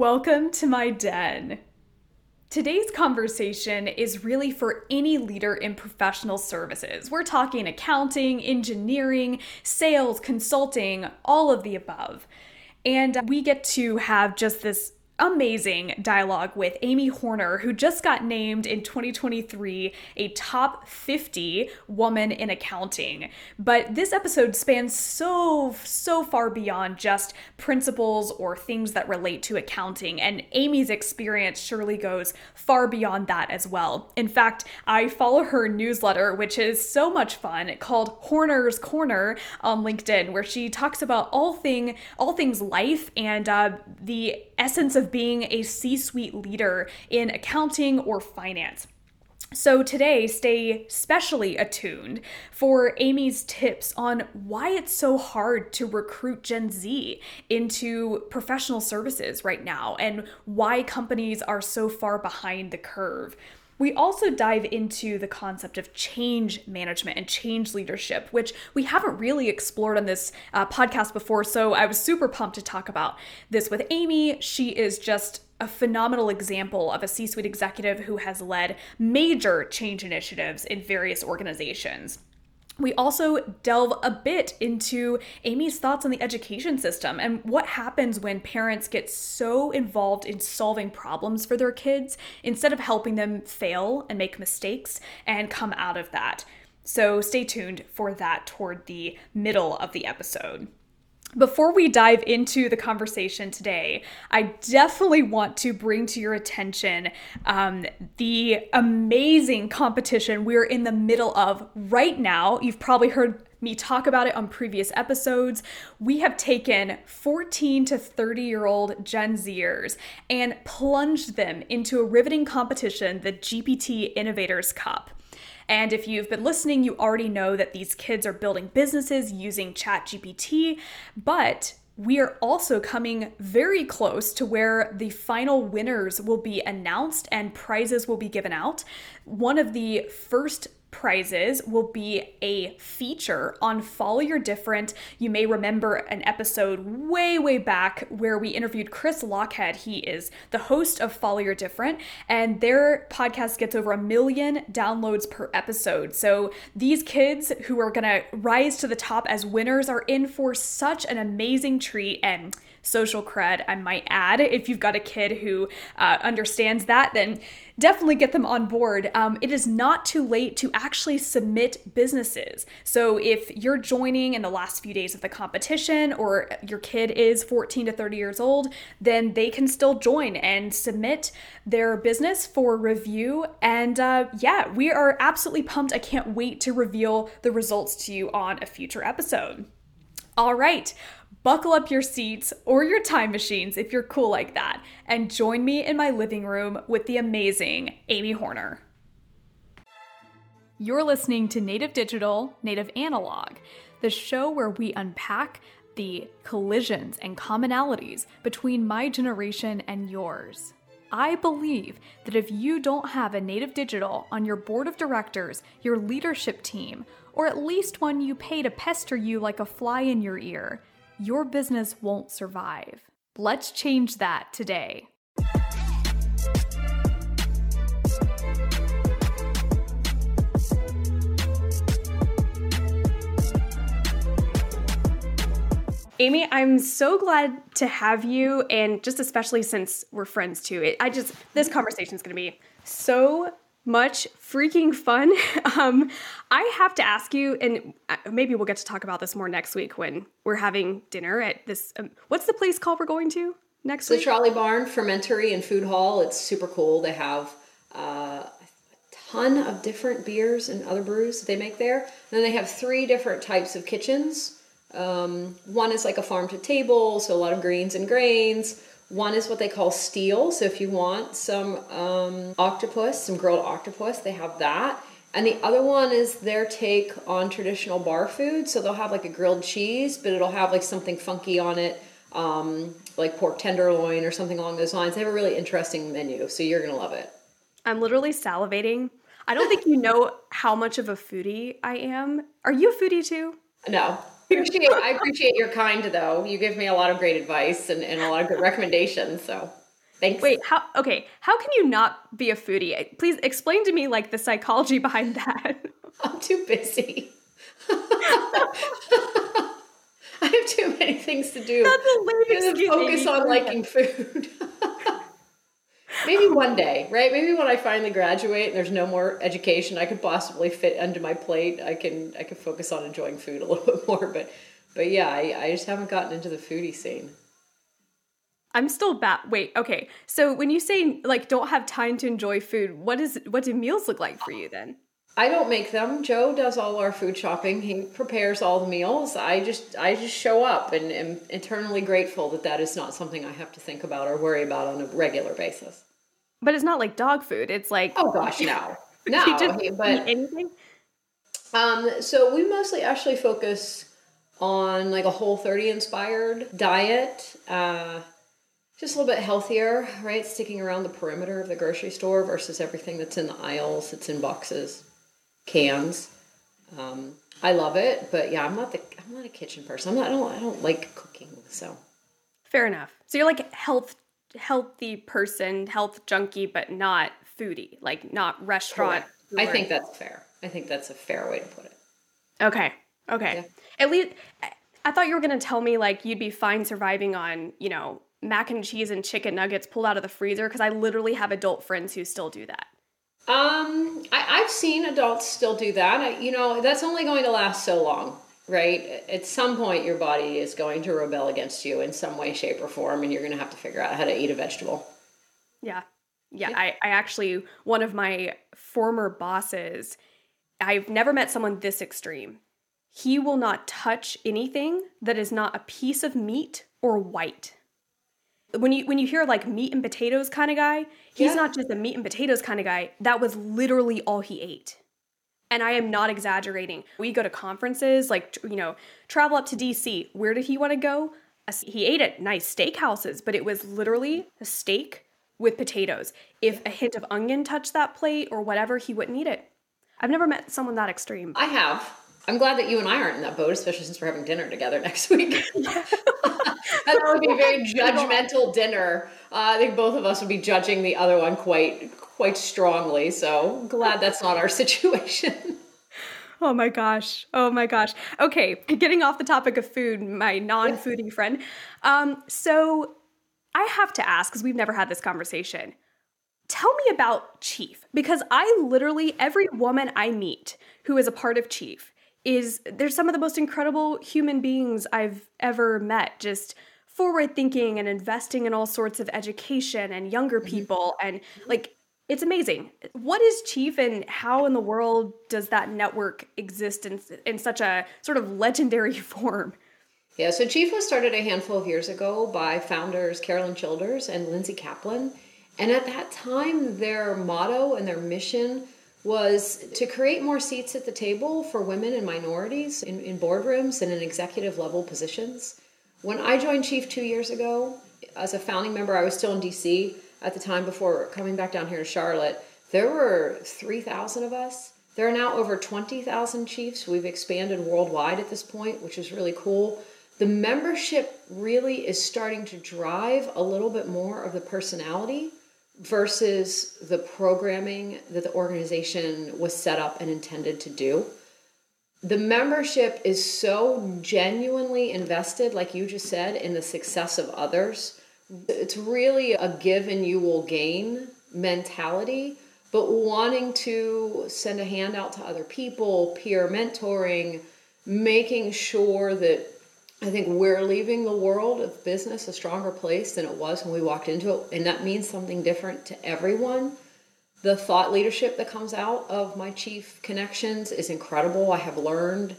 Welcome to my den. Today's conversation is really for any leader in professional services. We're talking accounting, engineering, sales, consulting, all of the above. And we get to have just this amazing dialogue with Amy Horner, who just got named in 2023 a top 50 woman in accounting. But this episode spans so, so far beyond just principles or things that relate to accounting. And Amy's experience surely goes far beyond that as well. In fact, I follow her newsletter, which is so much fun, called Horner's Corner on LinkedIn, where she talks about all thing, all things life and uh, the essence of being a C suite leader in accounting or finance. So, today, stay specially attuned for Amy's tips on why it's so hard to recruit Gen Z into professional services right now and why companies are so far behind the curve. We also dive into the concept of change management and change leadership, which we haven't really explored on this uh, podcast before. So I was super pumped to talk about this with Amy. She is just a phenomenal example of a C suite executive who has led major change initiatives in various organizations. We also delve a bit into Amy's thoughts on the education system and what happens when parents get so involved in solving problems for their kids instead of helping them fail and make mistakes and come out of that. So stay tuned for that toward the middle of the episode. Before we dive into the conversation today, I definitely want to bring to your attention um, the amazing competition we're in the middle of right now. You've probably heard me talk about it on previous episodes. We have taken 14 to 30 year old Gen Zers and plunged them into a riveting competition, the GPT Innovators Cup. And if you've been listening, you already know that these kids are building businesses using ChatGPT, but we are also coming very close to where the final winners will be announced and prizes will be given out. One of the first prizes will be a feature on Follow Your Different. You may remember an episode way, way back where we interviewed Chris Lochhead. He is the host of Follow Your Different, and their podcast gets over a million downloads per episode. So these kids who are going to rise to the top as winners are in for such an amazing treat. And social cred, I might add. If you've got a kid who uh, understands that, then definitely get them on board. Um, it is not too late to actually submit businesses. So if you're joining in the last few days of the competition or your kid is 14 to 30 years old, then they can still join and submit their business for review. And uh, yeah, we are absolutely pumped. I can't wait to reveal the results to you on a future episode. All right buckle up your seats or your time machines if you're cool like that, and join me in my living room with the amazing Amy Horner. You're listening to Native Digital, Native Analog, the show where we unpack the collisions and commonalities between my generation and yours. I believe that if you don't have a native digital on your board of directors, your leadership team, or at least one you pay to pester you like a fly in your ear, your business won't survive. Let's change that today. Amy, I'm so glad to have you, and just especially since we're friends too. It, I just this conversation is going to be so much freaking fun. Um, I have to ask you, and uh, maybe we'll get to talk about this more next week when we're having dinner at this. Um, what's the place called we're going to next the week? The Trolley Barn Fermentory and Food Hall. It's super cool. They have uh, a ton of different beers and other brews that they make there. And then they have three different types of kitchens. Um, one is like a farm to table, so a lot of greens and grains. One is what they call steel. So if you want some um, octopus, some grilled octopus, they have that. And the other one is their take on traditional bar food. So they'll have like a grilled cheese, but it'll have like something funky on it, um, like pork tenderloin or something along those lines. They have a really interesting menu, so you're gonna love it. I'm literally salivating. I don't think you know how much of a foodie I am. Are you a foodie too? No, appreciate, I appreciate your kind though. You give me a lot of great advice and, and a lot of good recommendations. So Thanks. Wait, how okay, how can you not be a foodie? Please explain to me like the psychology behind that. I'm too busy. I have too many things to do. That's a lame excuse, focus on liking food. Maybe one day, right? Maybe when I finally graduate and there's no more education I could possibly fit under my plate, I can I can focus on enjoying food a little bit more. But but yeah, I, I just haven't gotten into the foodie scene. I'm still bad. Wait, okay. So when you say like don't have time to enjoy food, what is what do meals look like for you then? I don't make them. Joe does all our food shopping. He prepares all the meals. I just I just show up and am eternally grateful that that is not something I have to think about or worry about on a regular basis. But it's not like dog food. It's like Oh gosh, no, no. you just eat but anything. um, so we mostly actually focus on like a whole 30 inspired diet. Uh, just a little bit healthier, right? Sticking around the perimeter of the grocery store versus everything that's in the aisles, it's in boxes, cans. Um, I love it, but yeah, I'm not the I'm not a kitchen person. I'm not, I don't I don't like cooking, so Fair enough. So you're like health healthy person, health junkie, but not foodie, like not restaurant. I think that's fair. I think that's a fair way to put it. Okay. Okay. At least I- thought you were going to tell me like you'd be fine surviving on, you know, mac and cheese and chicken nuggets pulled out of the freezer because I literally have adult friends who still do that. Um, I, I've seen adults still do that. I, you know, that's only going to last so long, right? At some point, your body is going to rebel against you in some way, shape, or form, and you're going to have to figure out how to eat a vegetable. Yeah. Yeah. I, I actually, one of my former bosses, I've never met someone this extreme. He will not touch anything that is not a piece of meat or white. When you when you hear like meat and potatoes kind of guy, he's Yeah. not just a meat and potatoes kind of guy. That was literally all he ate. And I am not exaggerating. We go to conferences, like you know, travel up to DC. Where did he want to go? He ate at nice steakhouses, but it was literally a steak with potatoes. If a hint of onion touched that plate or whatever, he wouldn't eat it. I've never met someone that extreme. I have. I'm glad that you and I aren't in that boat, especially since we're having dinner together next week. that would be a very judgmental dinner. Uh, I think both of us would be judging the other one quite quite strongly. So glad that's not our situation. Oh my gosh. Oh my gosh. Okay, getting off the topic of food, my non foodie friend. Um, so I have to ask, because we've never had this conversation. Tell me about Chief, because I literally, every woman I meet who is a part of Chief is, they're some of the most incredible human beings I've ever met. Just forward thinking and investing in all sorts of education and younger people. And like, it's amazing. What is Chief and how in the world does that network exist in, in such a sort of legendary form? Yeah, so Chief was started a handful of years ago by founders Carolyn Childers and Lindsay Kaplan. And at that time, their motto and their mission was to create more seats at the table for women and minorities in, in boardrooms and in executive level positions. When I joined Chief two years ago, as a founding member, I was still in DC at the time before coming back down here to Charlotte. There were 3,000 of us. There are now over 20,000 chiefs. We've expanded worldwide at this point, which is really cool. The membership really is starting to drive a little bit more of the personality versus the programming that the organization was set up and intended to do the membership is so genuinely invested, like you just said, in the success of others. It's really a give and you will gain mentality, but wanting to send a hand out to other people, peer mentoring, making sure that I think we're leaving the world of business a stronger place than it was when we walked into it. And that means something different to everyone the thought leadership that comes out of my chief connections is incredible. I have learned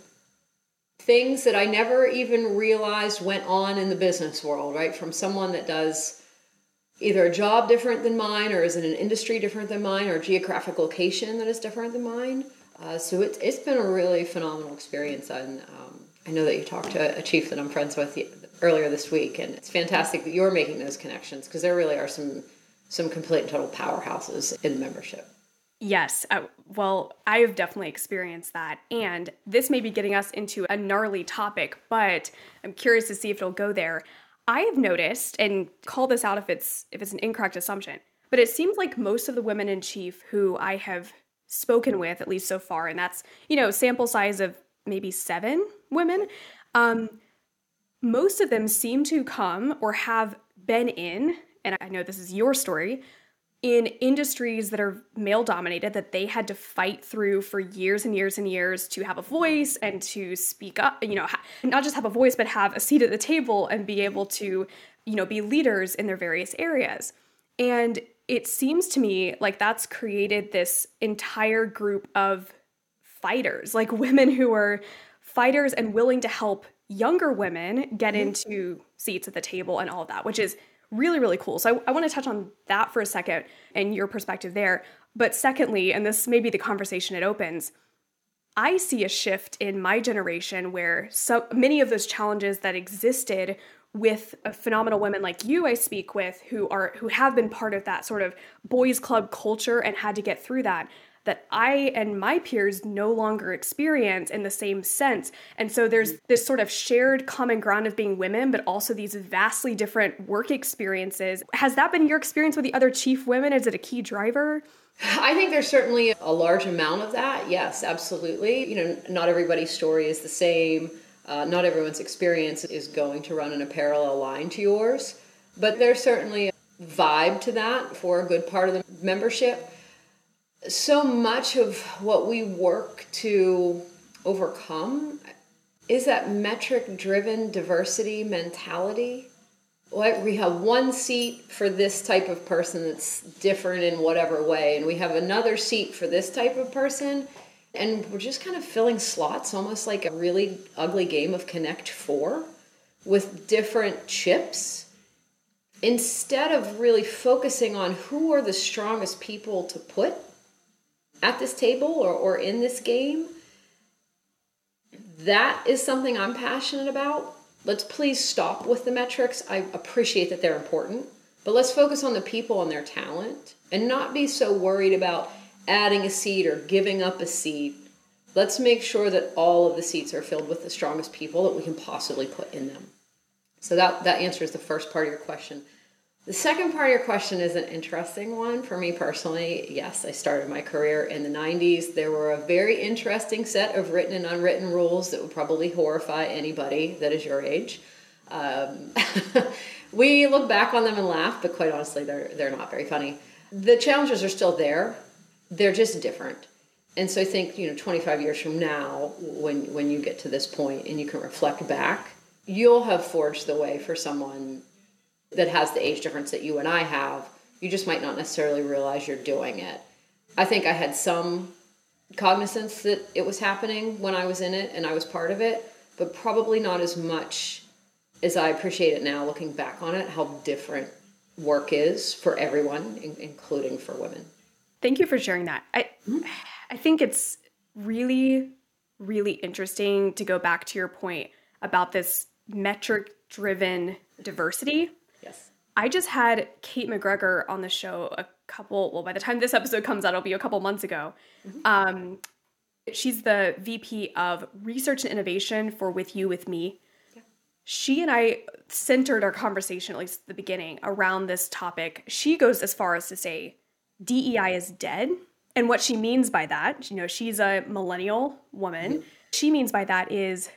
things that I never even realized went on in the business world, right? From someone that does either a job different than mine or is in an industry different than mine or geographic location that is different than mine. Uh, so it's, it's been a really phenomenal experience. And um, I know that you talked to a chief that I'm friends with earlier this week, and it's fantastic that you're making those connections because there really are some some complete and total powerhouses in membership. Yes. Uh, well, I have definitely experienced that. And this may be getting us into a gnarly topic, but I'm curious to see if it'll go there. I have noticed, and call this out if it's if it's an incorrect assumption, but it seems like most of the women in chief who I have spoken with, at least so far, and that's you know sample size of maybe seven women. Um, most of them seem to come or have been in, and I know this is your story, in industries that are male dominated that they had to fight through for years and years and years to have a voice and to speak up, you know, ha- not just have a voice, but have a seat at the table and be able to, you know, be leaders in their various areas. And it seems to me like that's created this entire group of fighters, like women who are fighters and willing to help younger women get mm-hmm. into seats at the table and all of that, which is really, really cool. So I, I want to touch on that for a second and your perspective there. But secondly, and this may be the conversation it opens, I see a shift in my generation where so many of those challenges that existed with phenomenal women like you I speak with who are who have been part of that sort of boys club culture and had to get through that that I and my peers no longer experience in the same sense. And so there's this sort of shared common ground of being women, but also these vastly different work experiences. Has that been your experience with the other chief women? Is it a key driver? I think there's certainly a large amount of that. Yes, absolutely. You know, not everybody's story is the same. Uh, not everyone's experience is going to run in a parallel line to yours, but there's certainly a vibe to that for a good part of the membership so much of what we work to overcome is that metric driven diversity mentality. We have one seat for this type of person that's different in whatever way, and we have another seat for this type of person, and we're just kind of filling slots almost like a really ugly game of Connect Four with different chips instead of really focusing on who are the strongest people to put at this table or, or in this game, that is something I'm passionate about. Let's please stop with the metrics. I appreciate that they're important, but let's focus on the people and their talent and not be so worried about adding a seat or giving up a seat. Let's make sure that all of the seats are filled with the strongest people that we can possibly put in them. So that, that answers the first part of your question. The second part of your question is an interesting one for me personally. Yes, I started my career in the 90s. There were a very interesting set of written and unwritten rules that would probably horrify anybody that is your age. Um, we look back on them and laugh, but quite honestly, they're, they're not very funny. The challenges are still there, they're just different. And so I think, you know, 25 years from now, when, when you get to this point and you can reflect back, you'll have forged the way for someone that has the age difference that you and I have, you just might not necessarily realize you're doing it. I think I had some cognizance that it was happening when I was in it and I was part of it, but probably not as much as I appreciate it now looking back on it, how different work is for everyone, including for women. Thank you for sharing that. I mm-hmm. I think it's really really interesting to go back to your point about this metric driven diversity I just had Kate McGregor on the show a couple, well, by the time this episode comes out, it'll be a couple months ago. Mm-hmm. Um, she's the VP of Research and Innovation for With You, With Me. Yeah. She and I centered our conversation, at least at the beginning, around this topic. She goes as far as to say DEI is dead. And what she means by that, you know, she's a millennial woman. Mm-hmm. She means by that is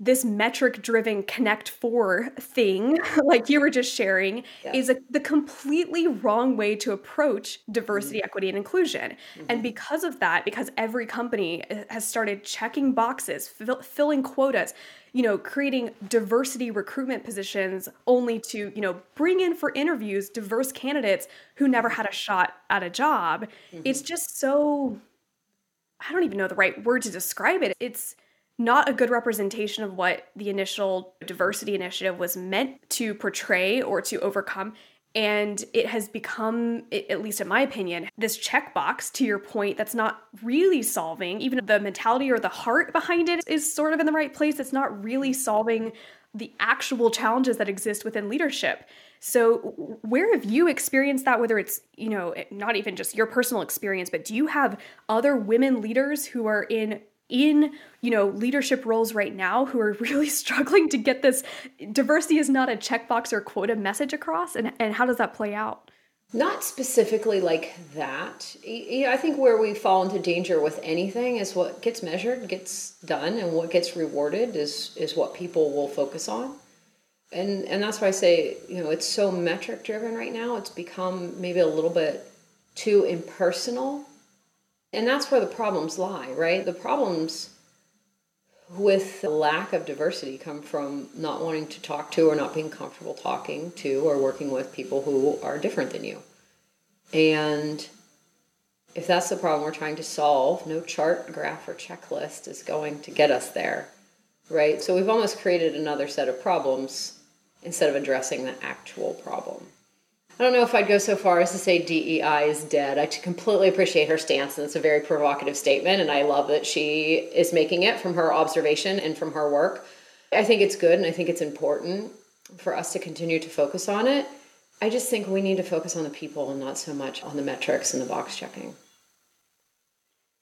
this metric driven connect four thing like you were just sharing yeah. is a, the completely wrong way to approach diversity mm-hmm. equity and inclusion mm-hmm. and because of that because every company uh, has started checking boxes fill, filling quotas you know creating diversity recruitment positions only to you know bring in for interviews diverse candidates who never had a shot at a job mm-hmm. it's just so i don't even know the right word to describe it it's not a good representation of what the initial diversity initiative was meant to portray or to overcome. And it has become, at least in my opinion, this checkbox to your point that's not really solving, even the mentality or the heart behind it is sort of in the right place. It's not really solving the actual challenges that exist within leadership. So, where have you experienced that? Whether it's, you know, not even just your personal experience, but do you have other women leaders who are in in you know leadership roles right now who are really struggling to get this diversity is not a checkbox or quota message across and, and how does that play out not specifically like that. I think where we fall into danger with anything is what gets measured gets done, and what gets rewarded is is what people will focus on. And and that's why I say you know it's so metric driven right now. It's become maybe a little bit too impersonal, and that's where the problems lie. Right, the problems with the lack of diversity come from not wanting to talk to or not being comfortable talking to or working with people who are different than you. And if that's the problem we're trying to solve, no chart, graph, or checklist is going to get us there, right? So we've almost created another set of problems instead of addressing the actual problem. I don't know if I'd go so far as to say DEI is dead. I completely appreciate her stance, and it's a very provocative statement, and I love that she is making it from her observation and from her work. I think it's good, and I think it's important for us to continue to focus on it. I just think we need to focus on the people and not so much on the metrics and the box checking.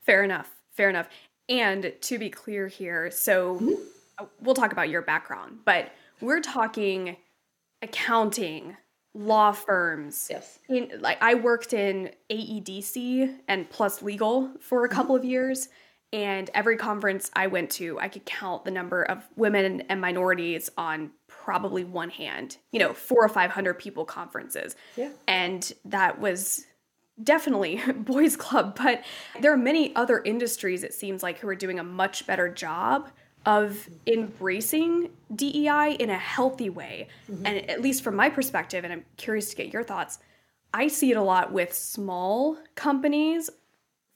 Fair enough. Fair enough. And to be clear here, so mm-hmm. we'll talk about your background, but we're talking accounting, law firms. Yes. In, like I worked in AEDC and plus legal for a mm-hmm. couple of years. And every conference I went to, I could count the number of women and minorities on probably one hand, you know, four or 500 people conferences. Yeah. And that was definitely boys club but there are many other industries it seems like who are doing a much better job of embracing DEI in a healthy way. Mm-hmm. And at least from my perspective, and I'm curious to get your thoughts, I see it a lot with small companies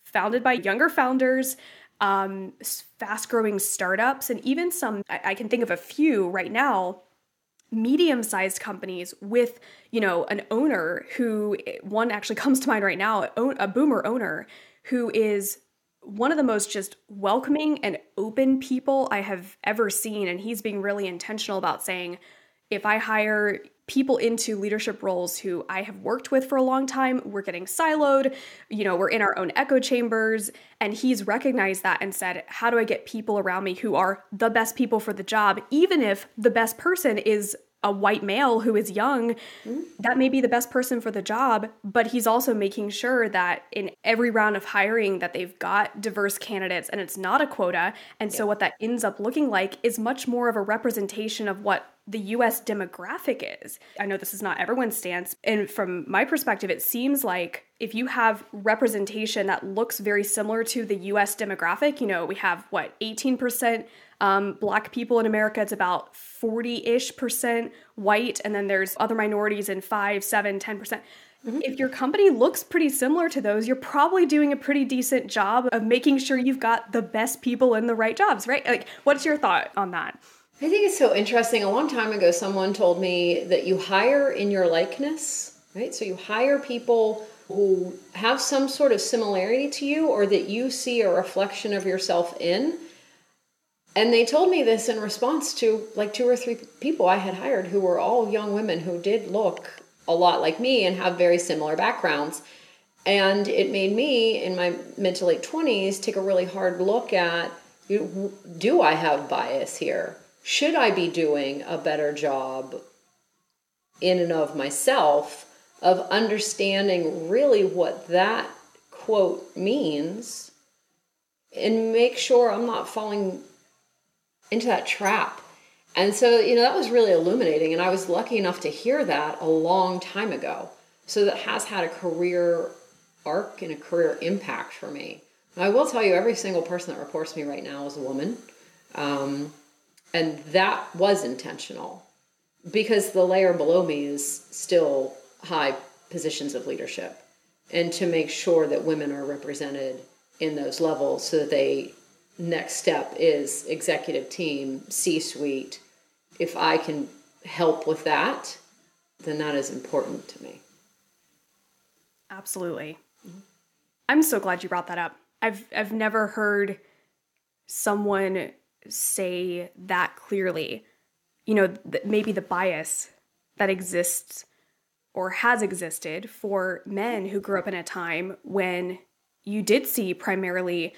founded by younger founders, um, fast growing startups, and even some, I, I can think of a few right now medium sized companies with you know an owner who one actually comes to mind right now a boomer owner who is one of the most just welcoming and open people I have ever seen. And he's being really intentional about saying, if I hire people into leadership roles who I have worked with for a long time, we're getting siloed, you know, we're in our own echo chambers. And he's recognized that and said, how do I get people around me who are the best people for the job, even if the best person is a white male who is young, mm-hmm. that may be the best person for the job, but he's also making sure that in every round of hiring that they've got diverse candidates and it's not a quota. And yeah. so what that ends up looking like is much more of a representation of what the US demographic is. I know this is not everyone's stance. And from my perspective, it seems like if you have representation that looks very similar to the US demographic, you know, we have what, 18% um, black people in America, it's about 40 ish percent white. And then there's other minorities in 5, 7, 10%. mm-hmm. If your company looks pretty similar to those, you're probably doing a pretty decent job of making sure you've got the best people in the right jobs, right? Like, what's your thought on that? I think it's so interesting. A long time ago, someone told me that you hire in your likeness, right? So you hire people who have some sort of similarity to you or that you see a reflection of yourself in and they told me this in response to like two or three people I had hired who were all young women who did look a lot like me and have very similar backgrounds. And it made me in my mid to late 20s take a really hard look at do I have bias here? Should I be doing a better job in and of myself of understanding really what that quote means and make sure I'm not falling into that trap. And so, you know, that was really illuminating. And I was lucky enough to hear that a long time ago. So that has had a career arc and a career impact for me. I will tell you, every single person that reports me right now is a woman. Um, and that was intentional because the layer below me is still high positions of leadership. And to make sure that women are represented in those levels so that they next step is executive team, C suite. If I can help with that, then that is important to me. Absolutely. Mm-hmm. I'm so glad you brought that up. I've I've never heard someone say that clearly. You know, th- maybe the bias that exists or has existed for men who grew up in a time when you did see primarily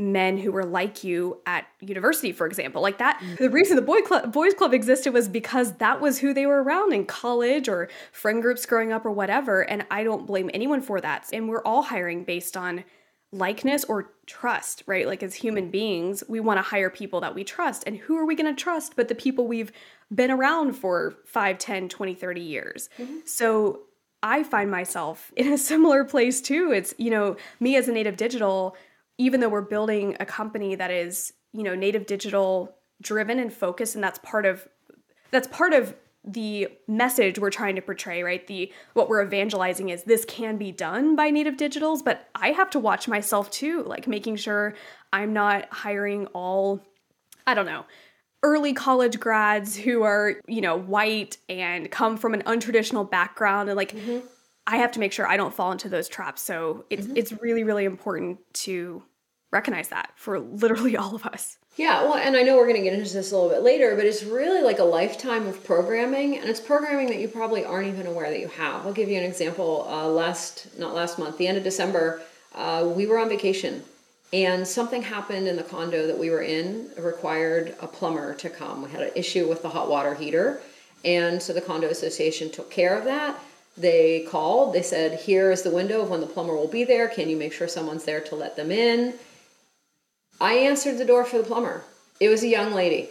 men who were like you at university for example like that. The reason the boy club boys club existed was because that was who they were around in college or friend groups growing up or whatever and i don't blame anyone for that. And we're all hiring based on likeness or trust right? Like as human beings we want to hire people that we trust and who are we going to trust but the people we've been around for 5 10 20 30 years? Mm-hmm. so i find myself in a similar place too. It's you know me as a native digital even though we're building a company that is you know native digital driven and focused and that's part of that's part of the message we're trying to portray right the what we're evangelizing is this can be done by native digitals but i have to watch myself too like making sure i'm not hiring all i don't know early college grads who are you know white and come from an untraditional background and like mm-hmm. i have to make sure i don't fall into those traps so it's mm-hmm. it's really really important to recognize that for literally all of us. Yeah, well, and I know we're going to get into this a little bit later, but it's really like a lifetime of programming, and it's programming that you probably aren't even aware that you have. I'll give you an example. Uh, last, not last month, the end of December, uh, we were on vacation, and something happened in the condo that we were in. Required a plumber to come. We had an issue with the hot water heater, and so the condo association took care of that. They called. They said, "Here is the window of when the plumber will be there. Can you make sure someone's there to let them in?" I answered the door for the plumber. It was a young lady.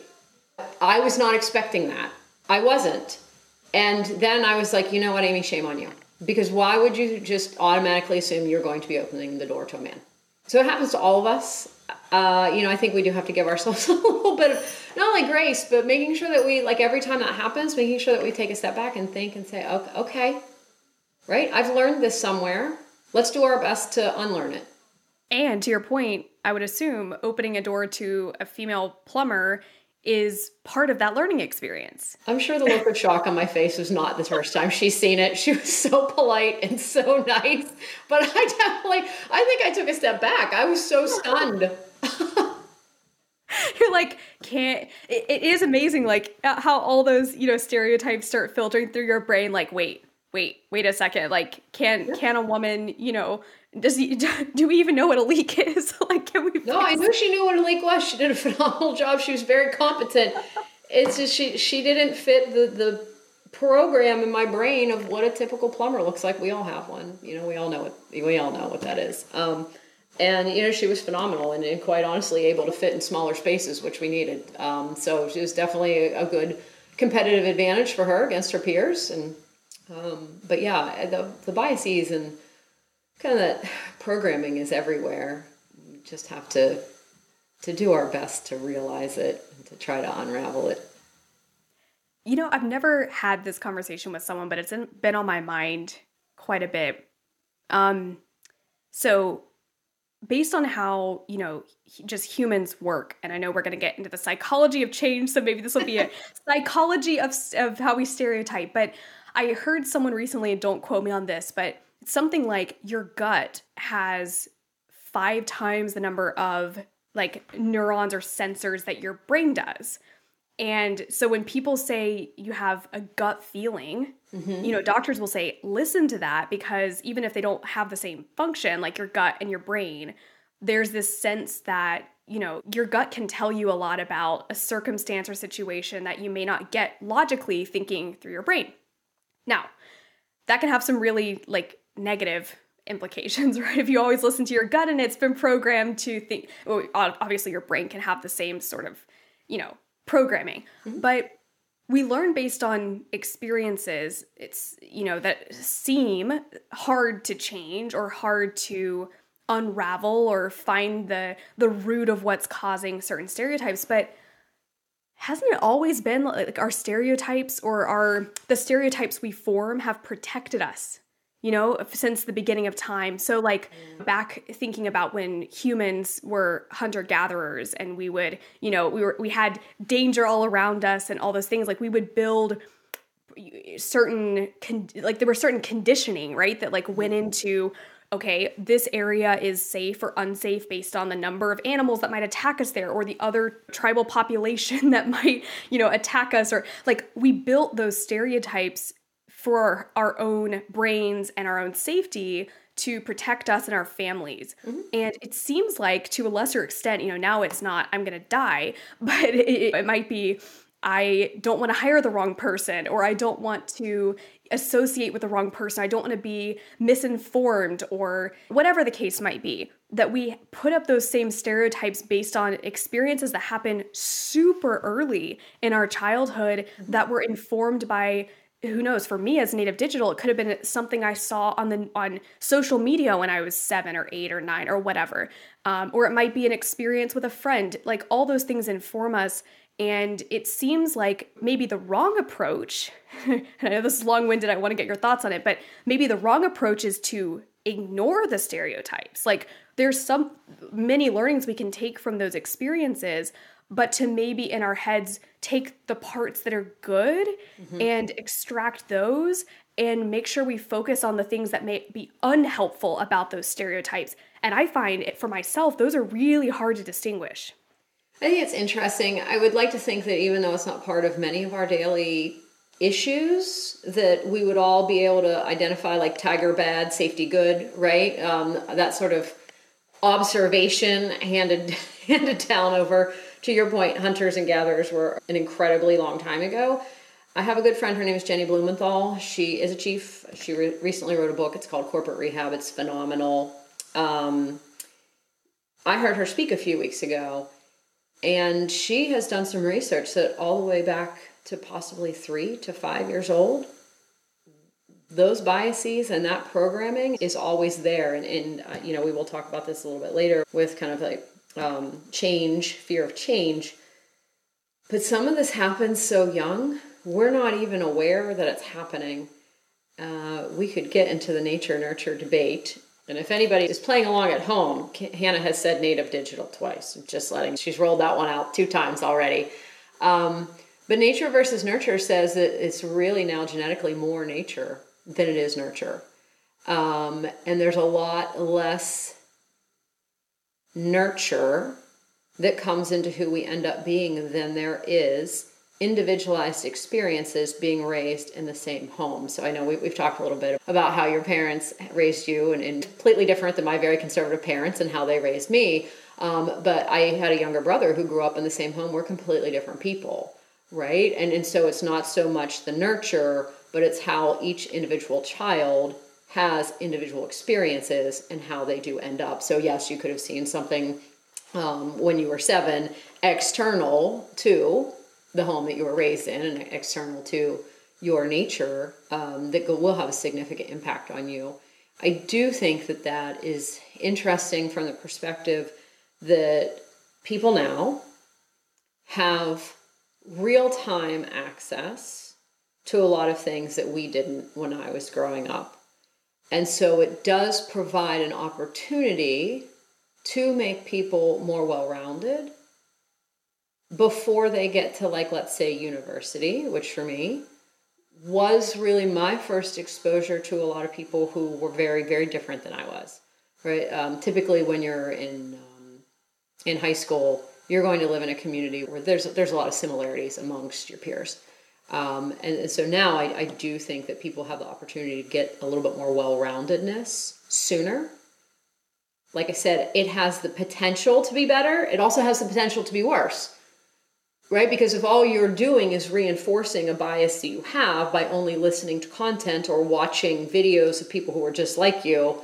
I was not expecting that. I wasn't. And then I was like, you know what, Amy, shame on you. Because why would you just automatically assume you're going to be opening the door to a man? So it happens to all of us. Uh, you know, I think we do have to give ourselves a little bit of not only grace, but making sure that we, like every time that happens, making sure that we take a step back and think and say, okay, okay right? I've learned this somewhere. Let's do our best to unlearn it. And to your point, I would assume opening a door to a female plumber is part of that learning experience. I'm sure the look of shock on my face was not the first time she's seen it. She was so polite and so nice. But I definitely, I think I took a step back. I was so stunned. You're like, can't, it, it is amazing, like uh, how all those, you know, stereotypes start filtering through your brain. Like, wait, wait, wait a second. Like, can, can a woman, you know, does he do we even know what a leak is? Like can we no i knew she knew what a leak was. She did a phenomenal job. She was very competent. It's just she she didn't fit the the program in my brain of what a typical plumber looks like. We all have one. You know we all know what we all know what that is. Um, and you know she was phenomenal and, and, quite honestly able to fit in smaller spaces which we needed. Um, so she was definitely a, a, good competitive advantage for her against her peers. And um, but yeah the, the biases and kind of that programming is everywhere. We just have to to do our best to realize it and to try to unravel it. You know, I've never had this conversation with someone, but it's been on my mind quite a bit. Um, so based on how you know just humans work and i know we're going to get into the psychology of change so maybe this will be a psychology of, of how we stereotype but i heard someone recently and don't quote me on this but something like your gut has five times the number of like neurons or sensors that your brain does. And so when people say you have a gut feeling, mm-hmm. you know, doctors will say, listen to that because even if they don't have the same function, like your gut and your brain, there's this sense that, you know, your gut can tell you a lot about a circumstance or situation that you may not get logically thinking through your brain. Now, that can have some really like negative implications, right? If you always listen to your gut and it's been programmed to think, well, obviously your brain can have the same sort of, you know, programming. Mm-hmm. But we learn based on experiences, it's, you know, that seem hard to change or hard to unravel or find the the root of what's causing certain stereotypes, but hasn't it always been like our stereotypes or our the stereotypes we form have protected us you know, since the beginning of time. So, like, mm. back thinking about when humans were hunter gatherers and we would, you know, we were, we had danger all around us and all those things, like, we would build certain, con- like, there were certain conditioning, right, that like went mm-hmm. into, okay, this area is safe or unsafe based on the number of animals that might attack us there or the other tribal population that might, you know, attack us or like we built those stereotypes for our own brains and our own safety to protect us and our families. Mm-hmm. And it seems like to a lesser extent, you know, now it's not I'm going to die, but it, it might be I don't want to hire the wrong person or I don't want to associate with the wrong person. I don't want to be misinformed or whatever the case might be. That we put up those same stereotypes based on experiences that happen super early in our childhood mm-hmm. that were informed by who knows for me as native digital it could have been something i saw on the on social media when i was seven or eight or nine or whatever. Um, or it might be an experience with a friend like all those things inform us. And it seems like maybe the wrong approach and i know this is long-winded i want to get your thoughts on it but maybe the wrong approach is to ignore the stereotypes. Like there's some many learnings we can take from those experiences but to maybe in our heads take the parts that are good mm-hmm. and extract those and make sure we focus on the things that may be unhelpful about those stereotypes. And I find it for myself, those are really hard to distinguish. I think it's interesting. I would like to think that even though it's not part of many of our daily issues, that we would all be able to identify like tiger bad, safety good, right? Um, that sort of observation handed handed down over to your point, hunters and gatherers were an incredibly long time ago. I have a good friend. Her name is Jenny Blumenthal. She is a chief. She re- recently wrote a book. It's called Corporate Rehab. It's phenomenal. Um, I heard her speak a few weeks ago, and she has done some research that all the way back to possibly three to five years old, those biases and that programming is always there. And, and uh, you know, we will talk about this a little bit later with kind of like um, change, fear of change. But some of this happens so young, we're not even aware that it's happening. Uh, we could get into the nature nurture debate. And if anybody is playing along at home, Hannah has said native digital twice. Just letting, she's rolled that one out two times already. Um, but nature versus nurture says that it's really now genetically more nature than it is nurture. Um, and there's a lot less nurture that comes into who we end up being than there is individualized experiences being raised in the same home. So I know we, have talked a little bit about how your parents raised you and, and, completely different than my very conservative parents and how they raised me. Um, but I had a younger brother who grew up in the same home. We're completely different people, right? And, and so it's not so much the nurture, but it's how each individual child has individual experiences and how they do end up. So, yes, you could have seen something um, when you were seven external to the home that you were raised in and external to your nature um, that will have a significant impact on you. I do think that that is interesting from the perspective that people now have real time access to a lot of things that we didn't when I was growing up. And so it does provide an opportunity to make people more well rounded before they get to, like, let's say, university, which for me was really my first exposure to a lot of people who were very, very different than I was. Right? Um, typically, when you're in um, in high school, you're going to live in a community where there's there's a lot of similarities amongst your peers. Um, and, and, so now I, I, do think that people have the opportunity to get a little bit more well roundedness sooner. Like I said, it has the potential to be better, it also has the potential to be worse. Right? Because if all you're doing is reinforcing a bias that you have by only listening to content or watching videos of people who are just like you,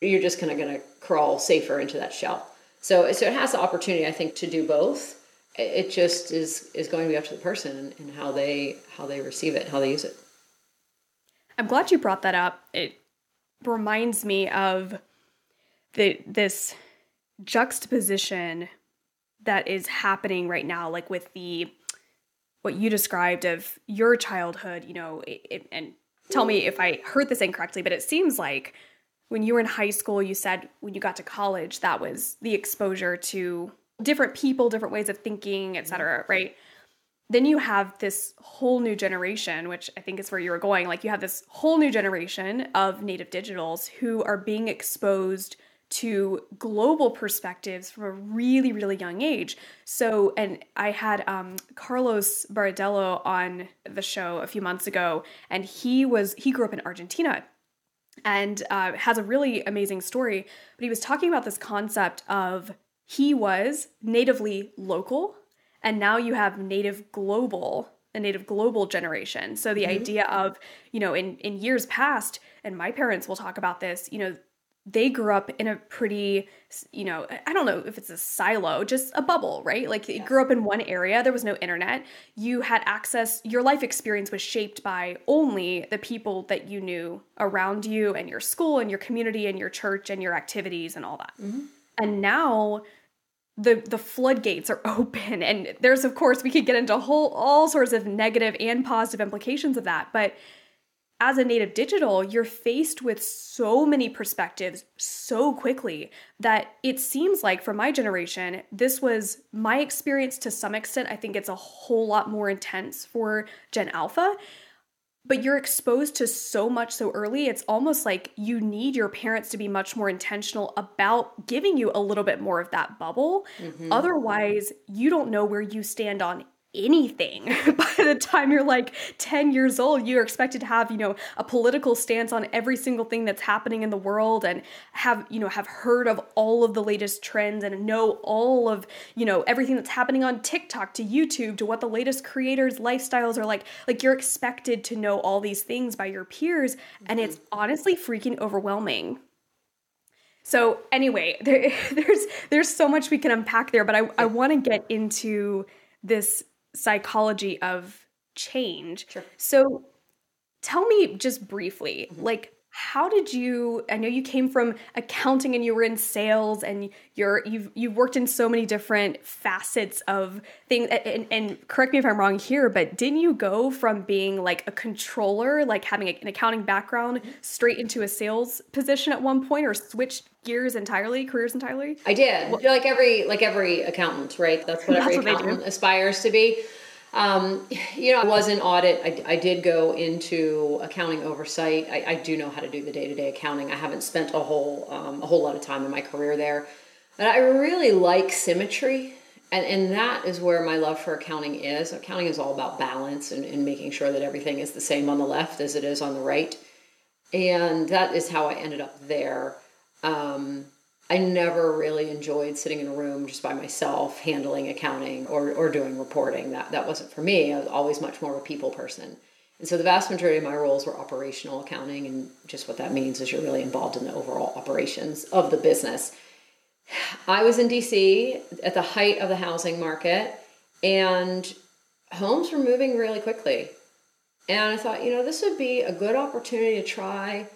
you're just kind of going to crawl safer into that shell. So, so it has the opportunity, I think, to do both it just is is going to be up to the person and how they how they receive it how they use it. I'm glad you brought that up. It reminds me of the this juxtaposition that is happening right now like with the what you described of your childhood you know it, it, and tell me if i heard this incorrectly but it seems like when you were in high school you said when you got to college that was the exposure to different people, different ways of thinking, etc. Right? Then you have this whole new generation, which I think is where you were going. Like you have this whole new generation of native digitals who are being exposed to global perspectives from a really, really young age. So, and I had um, Carlos Baradello on the show a few months ago, and he was he grew up in Argentina and uh, has a really amazing story. But he was talking about this concept of he was natively local, and now you have native global, a native global generation. So the mm-hmm. idea of you know in in years past, and my parents will talk about this. You know, they grew up in a pretty, you know, I don't know if it's a silo, just a bubble, right? Like you grew up in one area, there was no internet. You had access, your life experience was shaped by only the people that you knew around you and your school and your community and your church and your activities and all that. Mm-hmm. And now the the floodgates are open and there's of course we could get into whole all sorts of negative and positive implications of that, but as a native digital, you're faced with so many perspectives so quickly that it seems like for my generation, this was my experience to some extent. I think it's a whole lot more intense for Gen Alpha. But you're exposed to so much so early, it's almost like you need your parents to be much more intentional about giving you a little bit more of that bubble. Mm-hmm. Otherwise, you don't know where you stand on anything. By the time you're like 10 years old you're expected to have you know a political stance on every single thing that's happening in the world and have you know have heard of all of the latest trends and know all of you know everything that's happening on TikTok to YouTube to what the latest creators lifestyles are like. Like you're expected to know all these things by your peers and it's mm-hmm. honestly freaking overwhelming. So anyway there, there's there's so much we can unpack there but I, I want to get into this psychology of change. Sure. So tell me just briefly, mm-hmm. like how did you i know you came from accounting and you were in sales and you're you've you've worked in so many different facets of things and, and correct me if i'm wrong here but didn't you go from being like a controller like having an accounting background mm-hmm. straight into a sales position at one point or switched gears entirely careers entirely? I did. Well, like every like every accountant right? That's what every that's what accountant aspires to be um, you know, I was in audit. I, I did go into accounting oversight. I, I do know how to do the day to day accounting. I haven't spent a whole um, a whole lot of time in my career there, but I really like symmetry, and and that is where my love for accounting is. Accounting is all about balance and, and making sure that everything is the same on the left as it is on the right, and that is how I ended up there. Um, I never really enjoyed sitting in a room just by myself handling accounting or, or doing reporting. That, that wasn't for me. I was always much more of a people person. And so the vast majority of my roles were operational accounting, and just what that means is you're really involved in the overall operations of the business. I was in DC at the height of the housing market, and homes were moving really quickly. And I thought, you know, this would be a good opportunity to try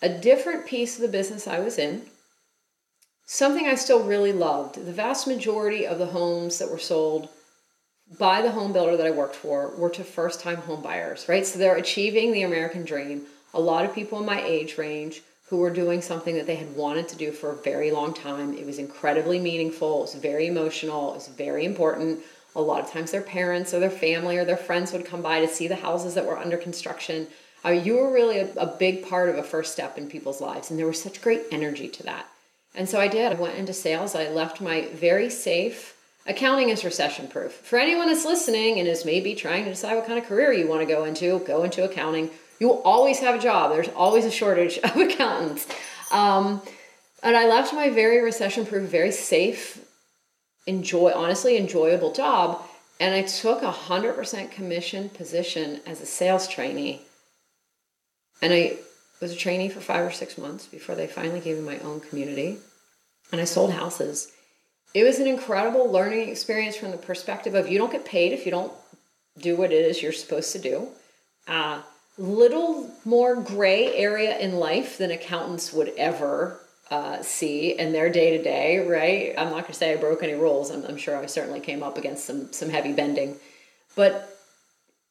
a different piece of the business I was in something I still really loved. The vast majority of the homes that were sold by the home builder that I worked for were to first time home buyers, right? So they're achieving the American dream. A lot of people in my age range who were doing something that they had wanted to do for a very long time. It was incredibly meaningful, it was very emotional, it was very important. A lot of times their parents or their family or their friends would come by to see the houses that were under construction. You were really a, a big part of a first step in people's lives, and there was such great energy to that. And so I did. I went into sales. I left my very safe accounting is recession proof. For anyone that's listening and is maybe trying to decide what kind of career you want to go into, go into accounting. You will always have a job. There's always a shortage of accountants. Um, and I left my very recession proof, very safe, enjoy honestly enjoyable job, and I took a hundred percent commission position as a sales trainee. And I was a trainee for five or six months before they finally gave me my own community. And I sold houses. It was an incredible learning experience from the perspective of you don't get paid if you don't do what it is you're supposed to do. Uh, little more gray area in life than accountants would ever uh, see in their day to day, right? I'm not going to say I broke any rules. I'm, I'm sure I certainly came up against some some heavy bending, but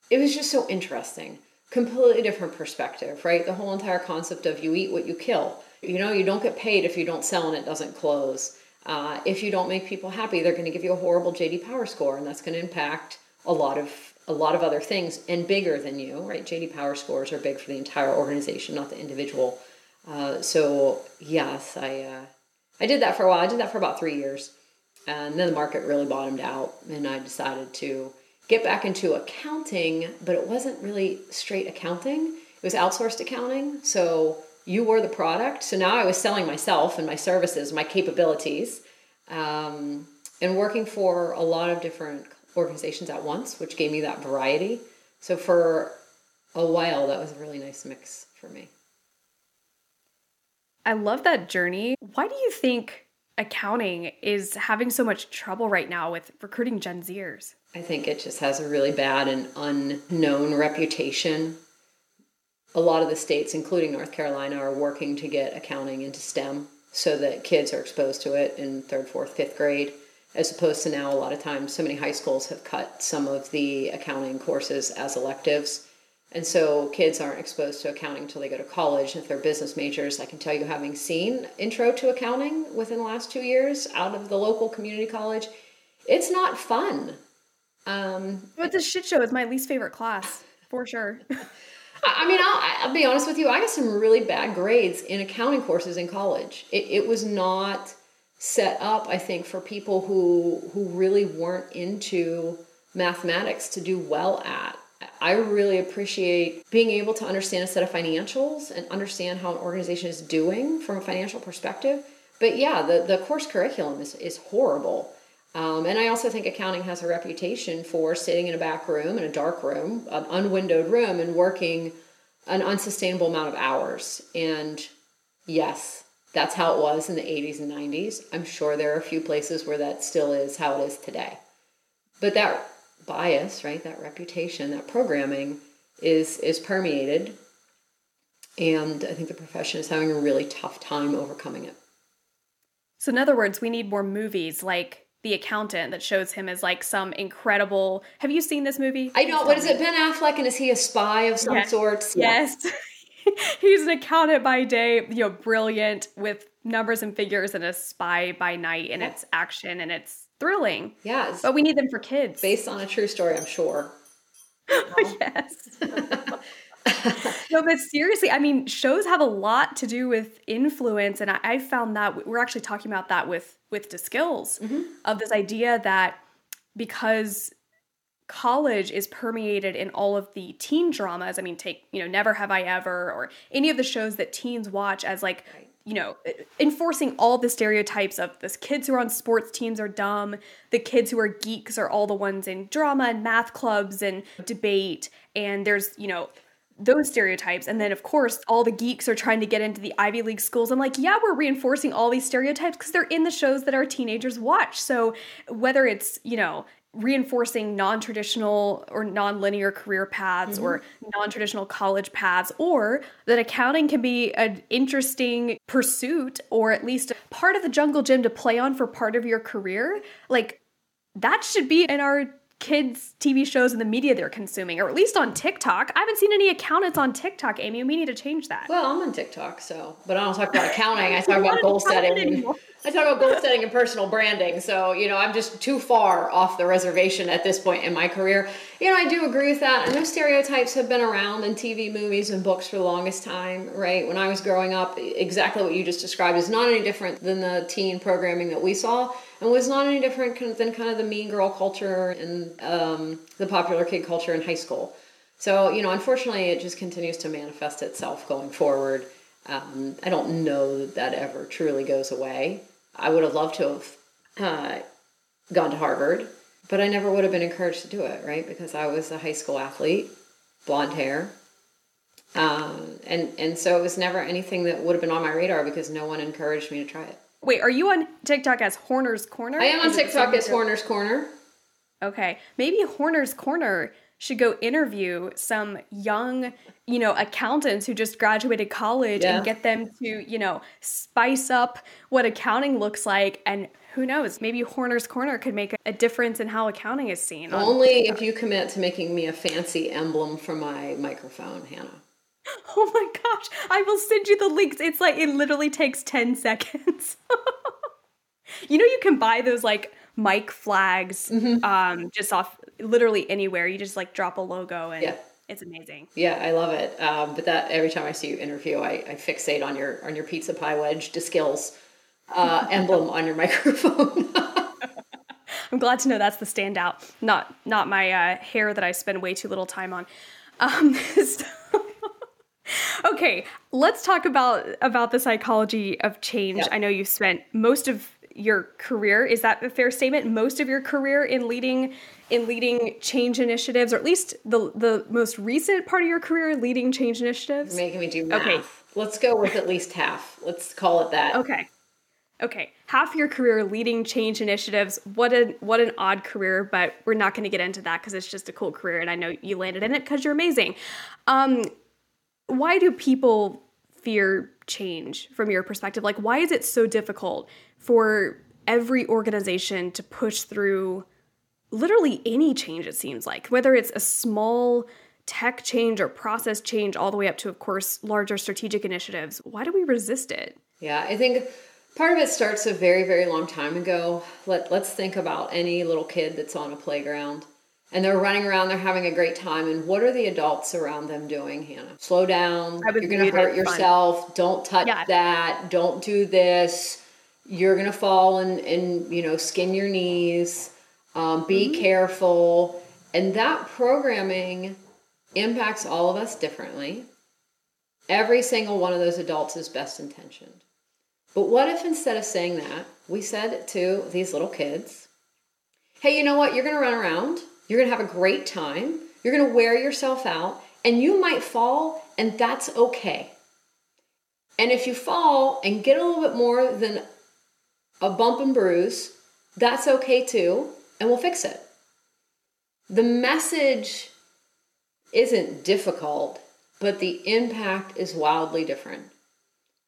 it was just so interesting completely different perspective, right? The whole entire concept of you eat what you kill. You know, you don't get paid if you don't sell and it doesn't close. Uh, if you don't make people happy, they're going to give you a horrible JD Power score, and that's going to impact a lot of a lot of other things and bigger than you, right? JD Power scores are big for the entire organization, not the individual. Uh, so yes, I uh, I did that for a while. I did that for about three years. And then the market really bottomed out, and I decided to get back into accounting, but it wasn't really straight accounting. It was outsourced accounting. So you were the product. So now I was selling myself and my services, my capabilities, um, and working for a lot of different organizations at once, which gave me that variety. So for a while, that was a really nice mix for me. I love that journey. Why do you think accounting is having so much trouble right now with recruiting Gen Zers? I think it just has a really bad and unknown reputation. A lot of the states, including North Carolina, are working to get accounting into STEM so that kids are exposed to it in third, fourth, fifth grade, as opposed to now, a lot of times, so many high schools have cut some of the accounting courses as electives. And so kids aren't exposed to accounting until they go to college. If they're business majors, I can tell you, having seen intro to accounting within the last two years out of the local community college, it's not fun. Um, it's a shit show. It's my least favorite class, for sure. I mean, I'll, I'll, be honest with you. I got some really bad grades in accounting courses in college. It, it was not set up, I think, for people who who really weren't into mathematics to do well at. I really appreciate being able to understand a set of financials and understand how an organization is doing from a financial perspective. But yeah, the, the course curriculum is, is horrible. Um, and I also think accounting has a reputation for sitting in a back room, in a dark room, an unwindowed room, and working an unsustainable amount of hours. And yes, that's how it was in the 80s and 90s. I'm sure there are a few places where that still is how it is today. But that bias, right, that reputation, that programming is is permeated. And I think the profession is having a really tough time overcoming it. So in other words, we need more movies like the accountant that shows him as like some incredible. Have you seen this movie? I know. What is it? Ben Affleck, and is he a spy of some yes. sort? Yes. He's an accountant by day, you know, brilliant with numbers and figures, and a spy by night, and it's action and it's thrilling. Yes. But we need them for kids. Based on a true story, I'm sure. Oh, yes. no, but seriously, I mean, shows have a lot to do with influence, and I, I found that we're actually talking about that with with DeSkills mm-hmm. of this idea that because college is permeated in all of the teen dramas. I mean, take you know, Never Have I Ever, or any of the shows that teens watch as like. Right. You know, enforcing all the stereotypes of this kids who are on sports teams are dumb, the kids who are geeks are all the ones in drama and math clubs and debate, and there's, you know, those stereotypes. And then, of course, all the geeks are trying to get into the Ivy League schools. I'm like, yeah, we're reinforcing all these stereotypes because they're in the shows that our teenagers watch. So, whether it's, you know, reinforcing non-traditional or non-linear career paths mm-hmm. or non-traditional college paths or that accounting can be an interesting pursuit or at least part of the jungle gym to play on for part of your career like that should be in our kids TV shows and the media they're consuming, or at least on TikTok. I haven't seen any accountants on TikTok, Amy. We need to change that. Well, I'm on TikTok, so but I don't talk about accounting. I talk about goal setting. I talk about goal setting and personal branding. So, you know, I'm just too far off the reservation at this point in my career. You know, I do agree with that. I know stereotypes have been around in TV, movies, and books for the longest time, right? When I was growing up, exactly what you just described is not any different than the teen programming that we saw and was not any different than kind of the mean girl culture and um, the popular kid culture in high school. So, you know, unfortunately, it just continues to manifest itself going forward. Um, I don't know that that ever truly goes away. I would have loved to have uh, gone to Harvard, but I never would have been encouraged to do it, right? Because I was a high school athlete, blonde hair. Um, and, and so it was never anything that would have been on my radar because no one encouraged me to try it. Wait, are you on TikTok as Horner's Corner? I am on TikTok as Horner's Corner. Okay. Maybe Horner's Corner should go interview some young, you know, accountants who just graduated college yeah. and get them to, you know, spice up what accounting looks like and who knows, maybe Horner's Corner could make a difference in how accounting is seen. Only if you commit to making me a fancy emblem for my microphone, Hannah. Oh my gosh, I will send you the links. It's like it literally takes 10 seconds. you know you can buy those like mic flags mm-hmm. um just off literally anywhere. You just like drop a logo and yeah. it's amazing. Yeah, I love it. Um, but that every time I see you interview, I, I fixate on your on your pizza pie wedge DeSkills uh, emblem on your microphone. I'm glad to know that's the standout, not not my uh, hair that I spend way too little time on. Um, so okay, let's talk about about the psychology of change. I know you spent most of your career. Is that a fair statement? Most of your career in leading in leading change initiatives, or at least the the most recent part of your career leading change initiatives. You're making me do math. Okay, let's go with at least half. Let's call it that. Okay. Okay, half your career leading change initiatives. What an what an odd career, but we're not going to get into that because it's just a cool career, and I know you landed in it because you're amazing. Um, why do people fear change from your perspective? Like, why is it so difficult for every organization to push through literally any change? It seems like whether it's a small tech change or process change, all the way up to, of course, larger strategic initiatives. Why do we resist it? Yeah, I think Part of it starts a very, very long time ago. Let, let's think about any little kid that's on a playground and they're running around, they're having a great time. And what are the adults around them doing, Hannah? Slow down. You're going to hurt yourself. Fun. Don't touch yeah. that. Don't do this. You're going to fall and, and, you know, skin your knees. Um, be mm-hmm. careful. And that programming impacts all of us differently. Every single one of those adults is best intentioned. But what if instead of saying that, we said to these little kids, hey, you know what? You're going to run around. You're going to have a great time. You're going to wear yourself out, and you might fall, and that's okay. And if you fall and get a little bit more than a bump and bruise, that's okay too, and we'll fix it. The message isn't difficult, but the impact is wildly different.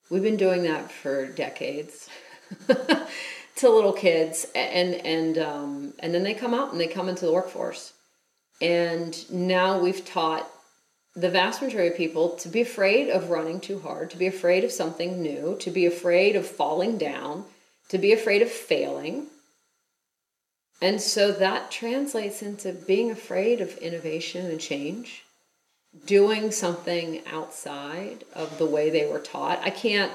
We've been doing that for decades to little kids, and and um, and then they come out and they come into the workforce, and now we've taught the vast majority of people to be afraid of running too hard, to be afraid of something new, to be afraid of falling down, to be afraid of failing. And so that translates into being afraid of innovation and change doing something outside of the way they were taught. I can't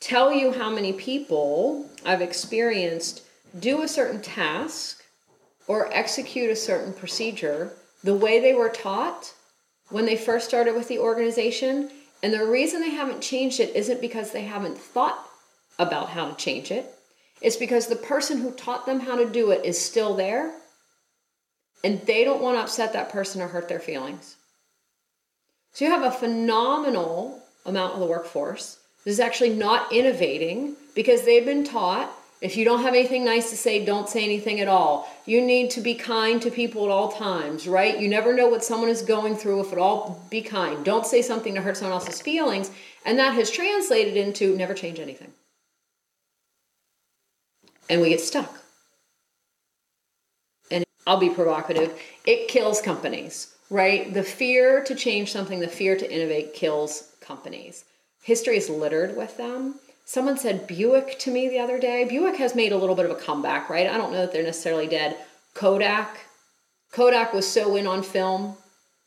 tell you how many people I've experienced do a certain task or execute a certain procedure the way they were taught when they first started with the organization. And the reason they haven't changed it isn't because they haven't thought about how to change it. It's because the person who taught them how to do it is still there and they don't want to upset that person or hurt their feelings. So you have a phenomenal amount of the workforce that is actually not innovating because they've been taught if you don't have anything nice to say, don't say anything at all. You need to be kind to people at all times, right? You never know what someone is going through if at all be kind. Don't say something to hurt someone else's feelings. And that has translated into never change anything. And we get stuck. And I'll be provocative. It kills companies right? The fear to change something, the fear to innovate kills companies. History is littered with them. Someone said Buick to me the other day. Buick has made a little bit of a comeback, right? I don't know that they're necessarily dead. Kodak. Kodak was so in on film.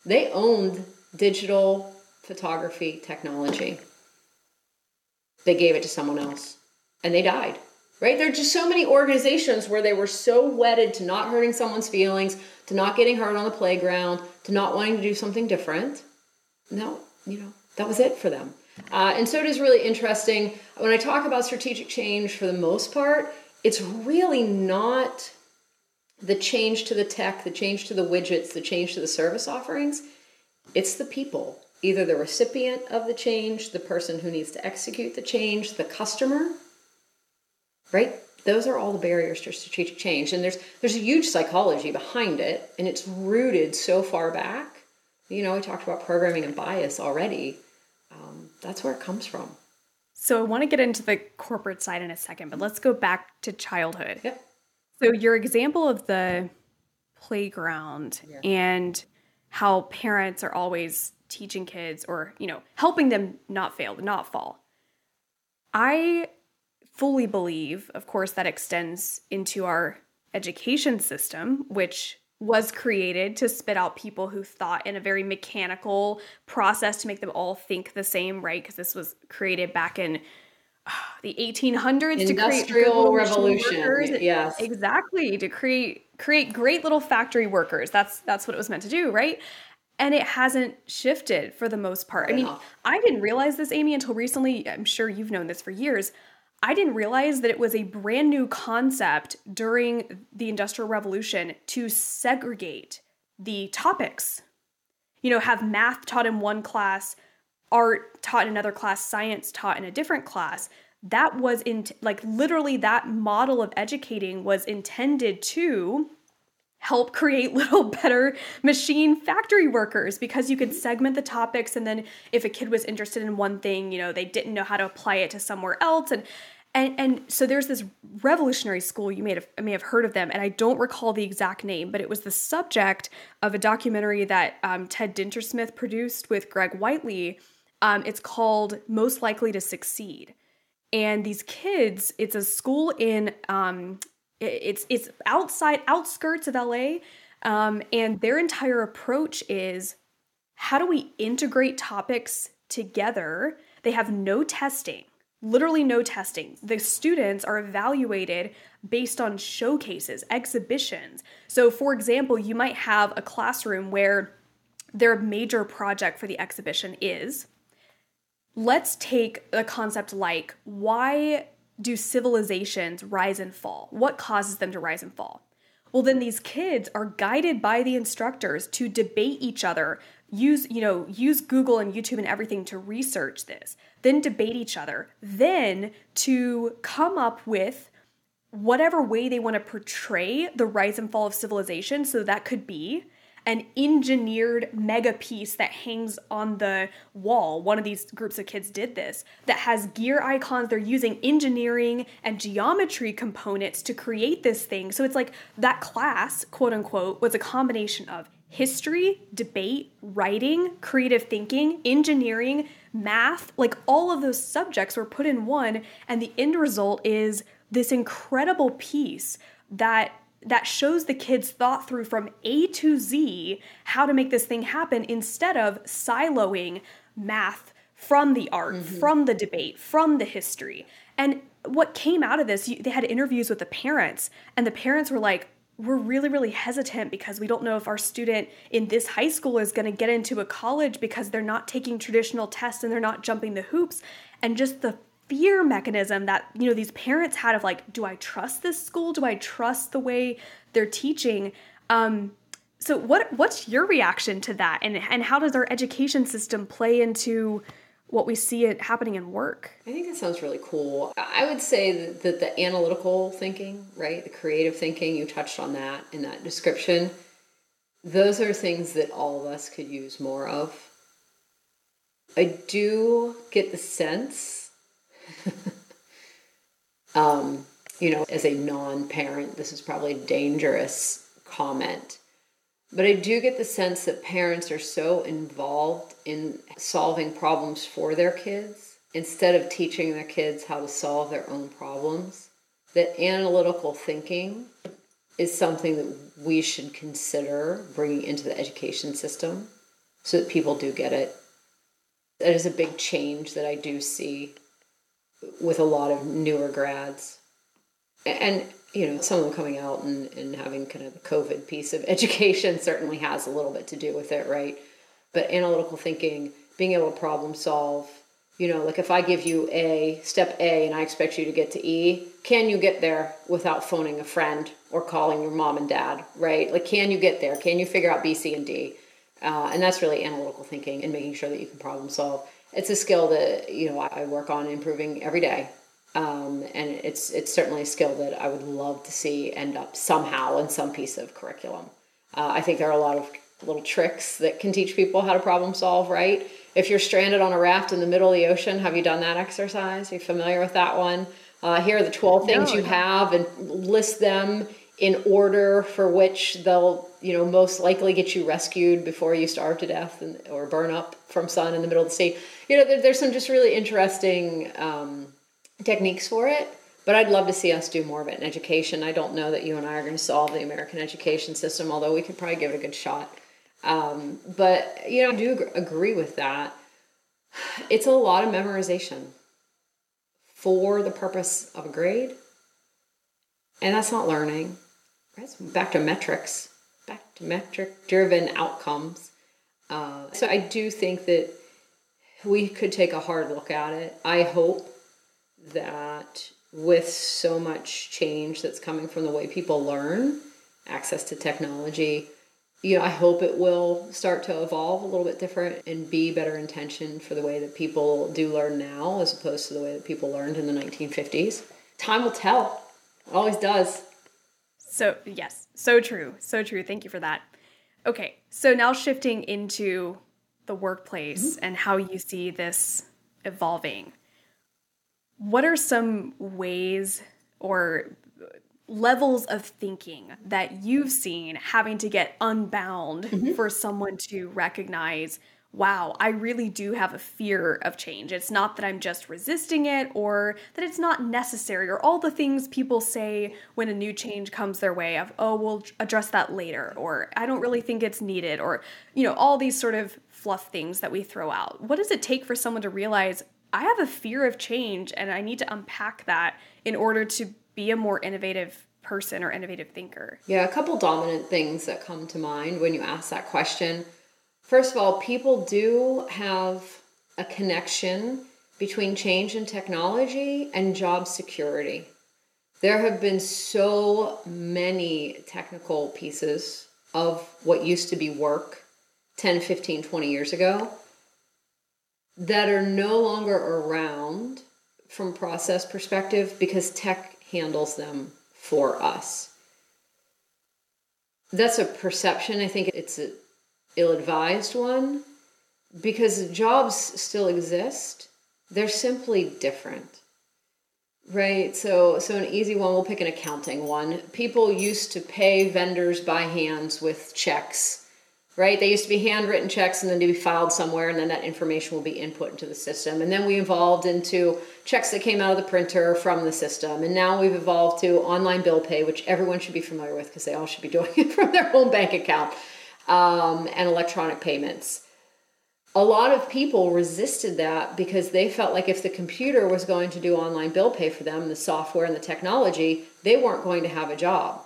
They owned digital photography technology. They gave it to someone else and they died right? There are just so many organizations where they were so wedded to not hurting someone's feelings, to not getting hurt on the playground, to not wanting to do something different. No, you know, that was it for them. Uh, and so it is really interesting. When I talk about strategic change, for the most part, it's really not the change to the tech, the change to the widgets, the change to the service offerings. It's the people, either the recipient of the change, the person who needs to execute the change, the customer, right? Those are all the barriers to strategic change. And there's there's a huge psychology behind it, and it's rooted so far back. You know, we talked about programming and bias already. That's where it comes from. So I want to get into the corporate side in a second, but let's go back to childhood. Yep. So your example of the playground yeah. and how parents are always teaching kids or, you know, helping them not fail, not fall. I fully believe, of course, that extends into our education system, which was created to spit out people who thought in a very mechanical process to make them all think the same, right? Because this was created back in uh, the 1800s Industrial to create good little Revolution, workers. yes. exactly to create create great little factory workers. That's that's what it was meant to do, right? And it hasn't shifted for the most part. I mean. I didn't realize this, Amy, until recently. I'm sure you've known this for years. I didn't realize that it was a brand new concept during the Industrial Revolution to segregate the topics. You know, have math taught in one class, art taught in another class, science taught in a different class. That was in like literally that model of educating was intended to help create little better machine factory workers because you could segment the topics and then if a kid was interested in one thing you know they didn't know how to apply it to somewhere else. And and and so there's this revolutionary school you may have may have heard of them and i don't recall the exact name but it was the subject of a documentary that um, ted dintersmith produced with greg whiteley um, it's called most likely to succeed. And these kids it's a school in um, it's it's outside outskirts of LA, um, and their entire approach is how do we integrate topics together? They have no testing, literally no testing. The students are evaluated based on showcases, exhibitions. So, for example, you might have a classroom where their major project for the exhibition is let's take a concept like why do civilizations rise and fall? What causes them to rise and fall? Well, then these kids are guided by the instructors to debate each other, use, you know, use Google and YouTube and everything to research this, then debate each other, then to come up with whatever way they want to portray the rise and fall of civilization. So that could be an engineered mega piece that hangs on the wall. One of these groups of kids did this that has gear icons. They're using engineering and geometry components to create this thing. So it's like that class, quote unquote, was a combination of history, debate, writing, creative thinking, engineering, math, like all of those subjects were put in one. And the end result is this incredible piece that that shows the kids thought through from A to Z how to make this thing happen instead of siloing math from the art, mm-hmm. from the debate, from the history. And what came out of this, you, they had interviews with the parents, and the parents were like, we're really, really hesitant because we don't know if our student in this high school is going to get into a college because they're not taking traditional tests and they're not jumping the hoops. And just the fear mechanism that you know these parents had of like do i trust this school do i trust the way they're teaching um so what what's your reaction to that and and how does our education system play into what we see it happening in work I think that sounds really cool. I would say that, that the analytical thinking, right, the creative thinking, you touched on that in that description. Those are things that all of us could use more of. I do get the sense, um, you know, as a non parent, this is probably a dangerous comment. But I do get the sense that parents are so involved in solving problems for their kids instead of teaching their kids how to solve their own problems. That analytical thinking is something that we should consider bringing into the education system so that people do get it. That is a big change that I do see with a lot of newer grads. And, you know, some of them coming out and, and having kind of the COVID piece of education certainly has a little bit to do with it, right? But analytical thinking, being able to problem solve, you know, like if I give you A, step A, and I expect you to get to E, can you get there without phoning a friend or calling your mom and dad, right? Like, can you get there? Can you figure out B, C, and D? Uh, and that's really analytical thinking and making sure that you can problem solve. It's a skill that you know I work on improving every day, um, and it's it's certainly a skill that I would love to see end up somehow in some piece of curriculum. Uh, I think there are a lot of little tricks that can teach people how to problem solve. Right? If you're stranded on a raft in the middle of the ocean, have you done that exercise? Are you familiar with that one? Uh, here are the 12 things No, you no. have, and list them in order for which they'll you know most likely get you rescued before you starve to death and, or burn up from sun in the middle of the sea you know there, there's some just really interesting um, techniques for it but i'd love to see us do more of it in education i don't know that you and i are going to solve the american education system although we could probably give it a good shot um, but you know i do agree with that it's a lot of memorization for the purpose of a grade. And that's not learning. Back to metrics, back to metric driven outcomes. Uh, so I do think that we could take a hard look at it. I hope that with so much change that's coming from the way people learn, access to technology, you know, I hope it will start to evolve a little bit different and be better intentioned for the way that people do learn now as opposed to the way that people learned in the 1950s. Time will tell. It always does. So, yes, so true. So true. Thank you for that. Okay, so now shifting into the workplace mm-hmm. and how you see this evolving. What are some ways or levels of thinking that you've seen having to get unbound mm-hmm. for someone to recognize wow, I really do have a fear of change. It's not that I'm just resisting it or that it's not necessary or all the things people say when a new change comes their way of, oh, we'll address that later or I don't really think it's needed or, you know, all these sort of fluff things that we throw out. What does it take for someone to realize I have a fear of change and I need to unpack that in order to be a more innovative person or innovative thinker? Yeah, a couple dominant things that come to mind when you ask that question. First of all, people do have a connection between change in technology and job security. There have been so many technical pieces of what used to be work 10, 15, 20 years ago that are no longer around from process perspective because tech handles them for us. That's a perception. I think it's an ill advised one because jobs still exist. They're simply different. Right. So so an easy one, we'll pick an accounting one. People used to pay vendors by hands with checks right? They used to be handwritten checks and then to be filed somewhere, and then that information will be input into the system. And then we evolved into checks that came out of the printer from the system. And now we've evolved to online bill pay, which everyone should be familiar with because they all should be doing it from their home bank account, um, and electronic payments. A lot of people resisted that because they felt like if the computer was going to do online bill pay for them, the software and the technology, they weren't going to have a job.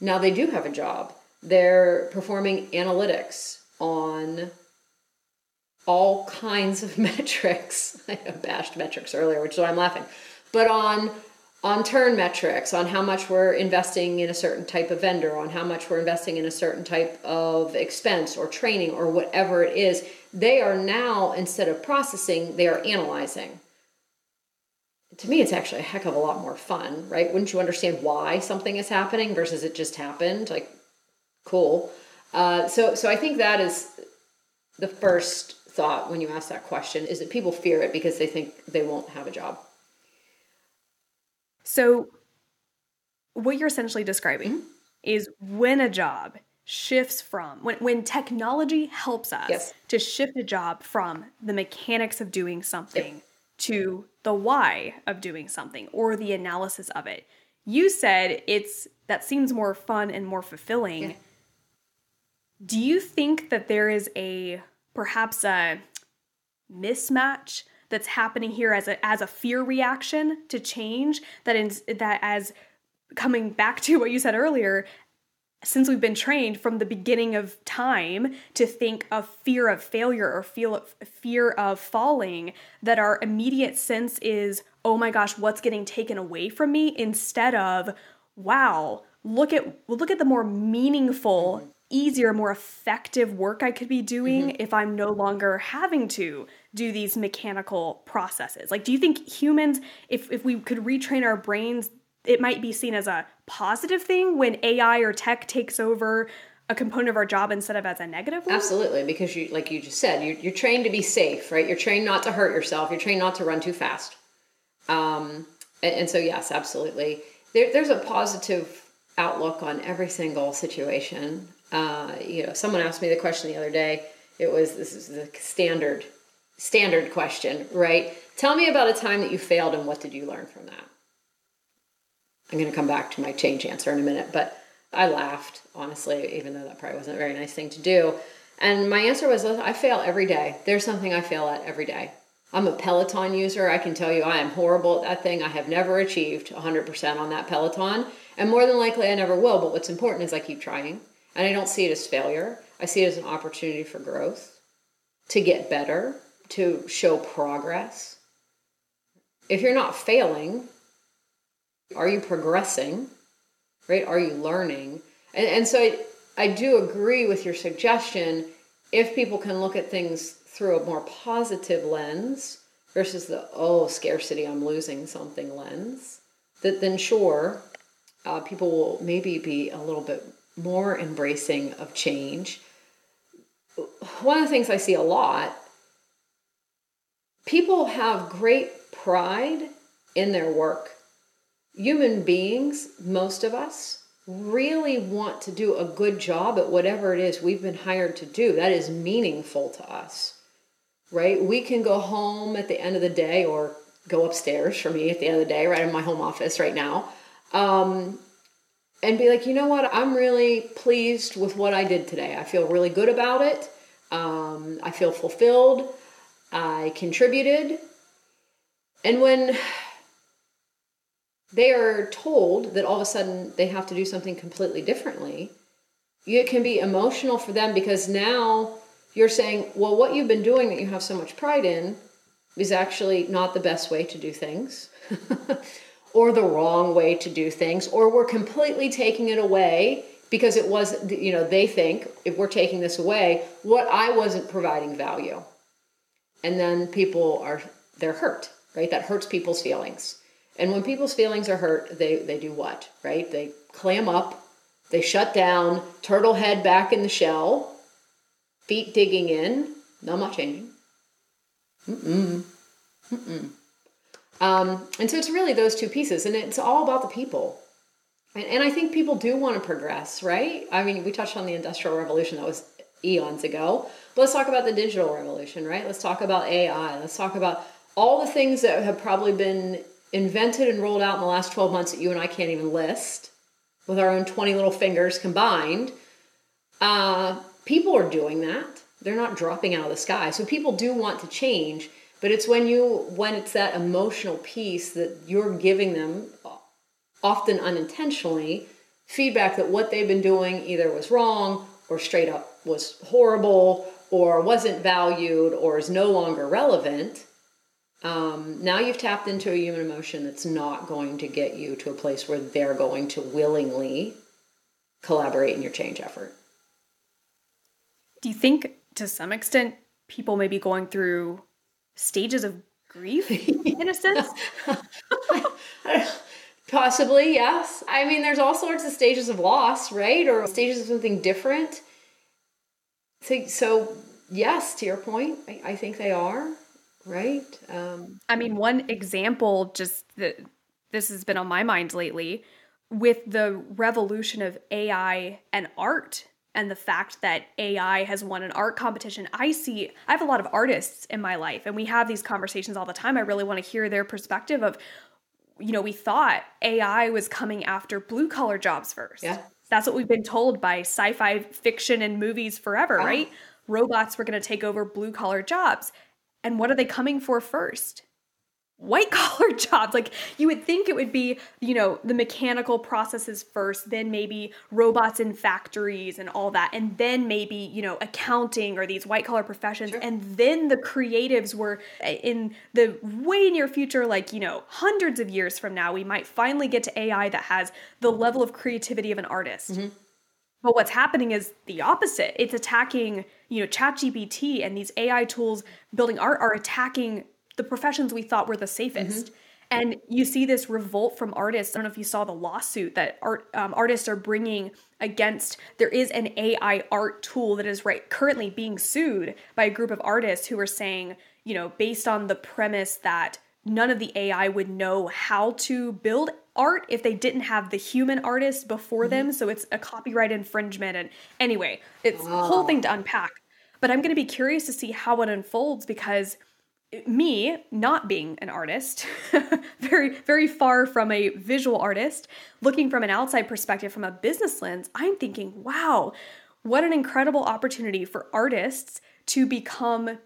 Now they do have a job they're performing analytics on all kinds of metrics. I bashed metrics earlier, which is why I'm laughing. But on on turn metrics, on how much we're investing in a certain type of vendor, on how much we're investing in a certain type of expense or training or whatever it is, they are now instead of processing, they are analyzing. To me, it's actually a heck of a lot more fun, right? Wouldn't you understand why something is happening versus it just happened? Like cool. Uh, so, so I think that is the first thought when you ask that question is that people fear it because they think they won't have a job. So, what you're essentially describing mm-hmm. is when a job shifts from when, when technology helps us yes. to shift a job from the mechanics of doing something yep. to the why of doing something or the analysis of it. You said it's that seems more fun and more fulfilling. Yeah do you think that there is a perhaps a mismatch that's happening here as a as a fear reaction to change that in that as coming back to what you said earlier since we've been trained from the beginning of time to think of fear of failure or feel fear of falling that our immediate sense is oh my gosh what's getting taken away from me instead of wow look at look at the more meaningful easier, more effective work I could be doing mm-hmm. if I'm no longer having to do these mechanical processes. Like, do you think humans, if, if we could retrain our brains, it might be seen as a positive thing when AI or tech takes over a component of our job instead of as a negative one? Absolutely, because you, like you just said, you're, you're trained to be safe, right? You're trained not to hurt yourself. You're trained not to run too fast. Um, and, and so, yes, absolutely. There, there's a positive outlook on every single situation. Uh, you know, someone asked me the question the other day. It was this is the standard standard question, right? Tell me about a time that you failed and what did you learn from that? I'm going to come back to my change answer in a minute, but I laughed honestly, even though that probably wasn't a very nice thing to do. And my answer was, I fail every day. There's something I fail at every day. I'm a Peloton user. I can tell you I am horrible at that thing. I have never achieved 100% on that Peloton. And more than likely, I never will. But what's important is I keep trying. And I don't see it as failure. I see it as an opportunity for growth, to get better, to show progress. If you're not failing, are you progressing? Right? Are you learning? And, and so I, I do agree with your suggestion. If people can look at things through a more positive lens versus the, oh, scarcity, I'm losing something lens, that then sure, uh, people will maybe be a little bit more embracing of change. One of the things I see a lot, people have great pride in their work. Human beings, most of us, really want to do a good job at whatever it is we've been hired to do. That is meaningful to us, right? We can go home at the end of the day or go upstairs for me at the end of the day, right in my home office right now, um, and be like, you know what? I'm really pleased with what I did today. I feel really good about it. Um, I feel fulfilled. I contributed. And when they are told that all of a sudden they have to do something completely differently, it can be emotional for them because now you're saying, well, what you've been doing that you have so much pride in is actually not the best way to do things or the wrong way to do things, or we're completely taking it away because it was, you know, they think if we're taking this away, what I wasn't providing value. And then people are, they're hurt, right? That hurts people's feelings. And when people's feelings are hurt, they, they do what, right? They clam up, they shut down, turtle head back in the shell, feet digging in. No, I'm not changing. Mm-mm. Mm-mm. Um, and so it's really those two pieces, and it's all about the people. And, and I think people do want to progress, right? I mean, we touched on the Industrial Revolution, that was eons ago. Let's talk about the digital revolution, right? Let's talk about AI. Let's talk about all the things that have probably been invented and rolled out in the last 12 months that you and I can't even list with our own 20 little fingers combined. Uh, people are doing that. They're not dropping out of the sky. So people do want to change, but it's when you when it's that emotional piece that you're giving them often unintentionally feedback that what they've been doing either was wrong or straight up was horrible or wasn't valued or is no longer relevant um, now you've tapped into a human emotion that's not going to get you to a place where they're going to willingly collaborate in your change effort. Do you think to some extent people may be going through stages of grief in a sense? Possibly, yes. I mean, there's all sorts of stages of loss, right? Or stages of something different. So, so yes, to your point, I, I think they are right? Um, I mean, one example just that this has been on my mind lately with the revolution of AI and art and the fact that AI has won an art competition. I see, I have a lot of artists in my life, and we have these conversations all the time. I really want to hear their perspective of, you know, we thought AI was coming after blue collar jobs first. Yeah. That's what we've been told by sci fi fiction and movies forever, oh. right? Robots were going to take over blue collar jobs. And what are they coming for first? White collar jobs. Like you would think it would be, you know, the mechanical processes first, then maybe robots in factories and all that. And then maybe, you know, accounting or these white collar professions. Sure. And then the creatives were uh, in the way near future, like, you know, hundreds of years from now, we might finally get to AI that has the level of creativity of an artist. Mm-hmm. But what's happening is the opposite. It's attacking, you know, ChatGPT and these AI tools building art are attacking the professions we thought were the safest. Mm-hmm. And you see this revolt from artists. I don't know if you saw the lawsuit that art um, artists are bringing against. There is an AI art tool that is right currently being sued by a group of artists who are saying, you know, based on the premise that none of the AI would know how to build art if they didn't have the human artist before them. Mm-hmm. So it's a copyright infringement. And anyway, it's a whole thing to unpack. But I'm going to be curious to see how it unfolds because me not being an artist very very far from a visual artist looking from an outside perspective from a business lens i'm thinking wow what an incredible opportunity for artists to become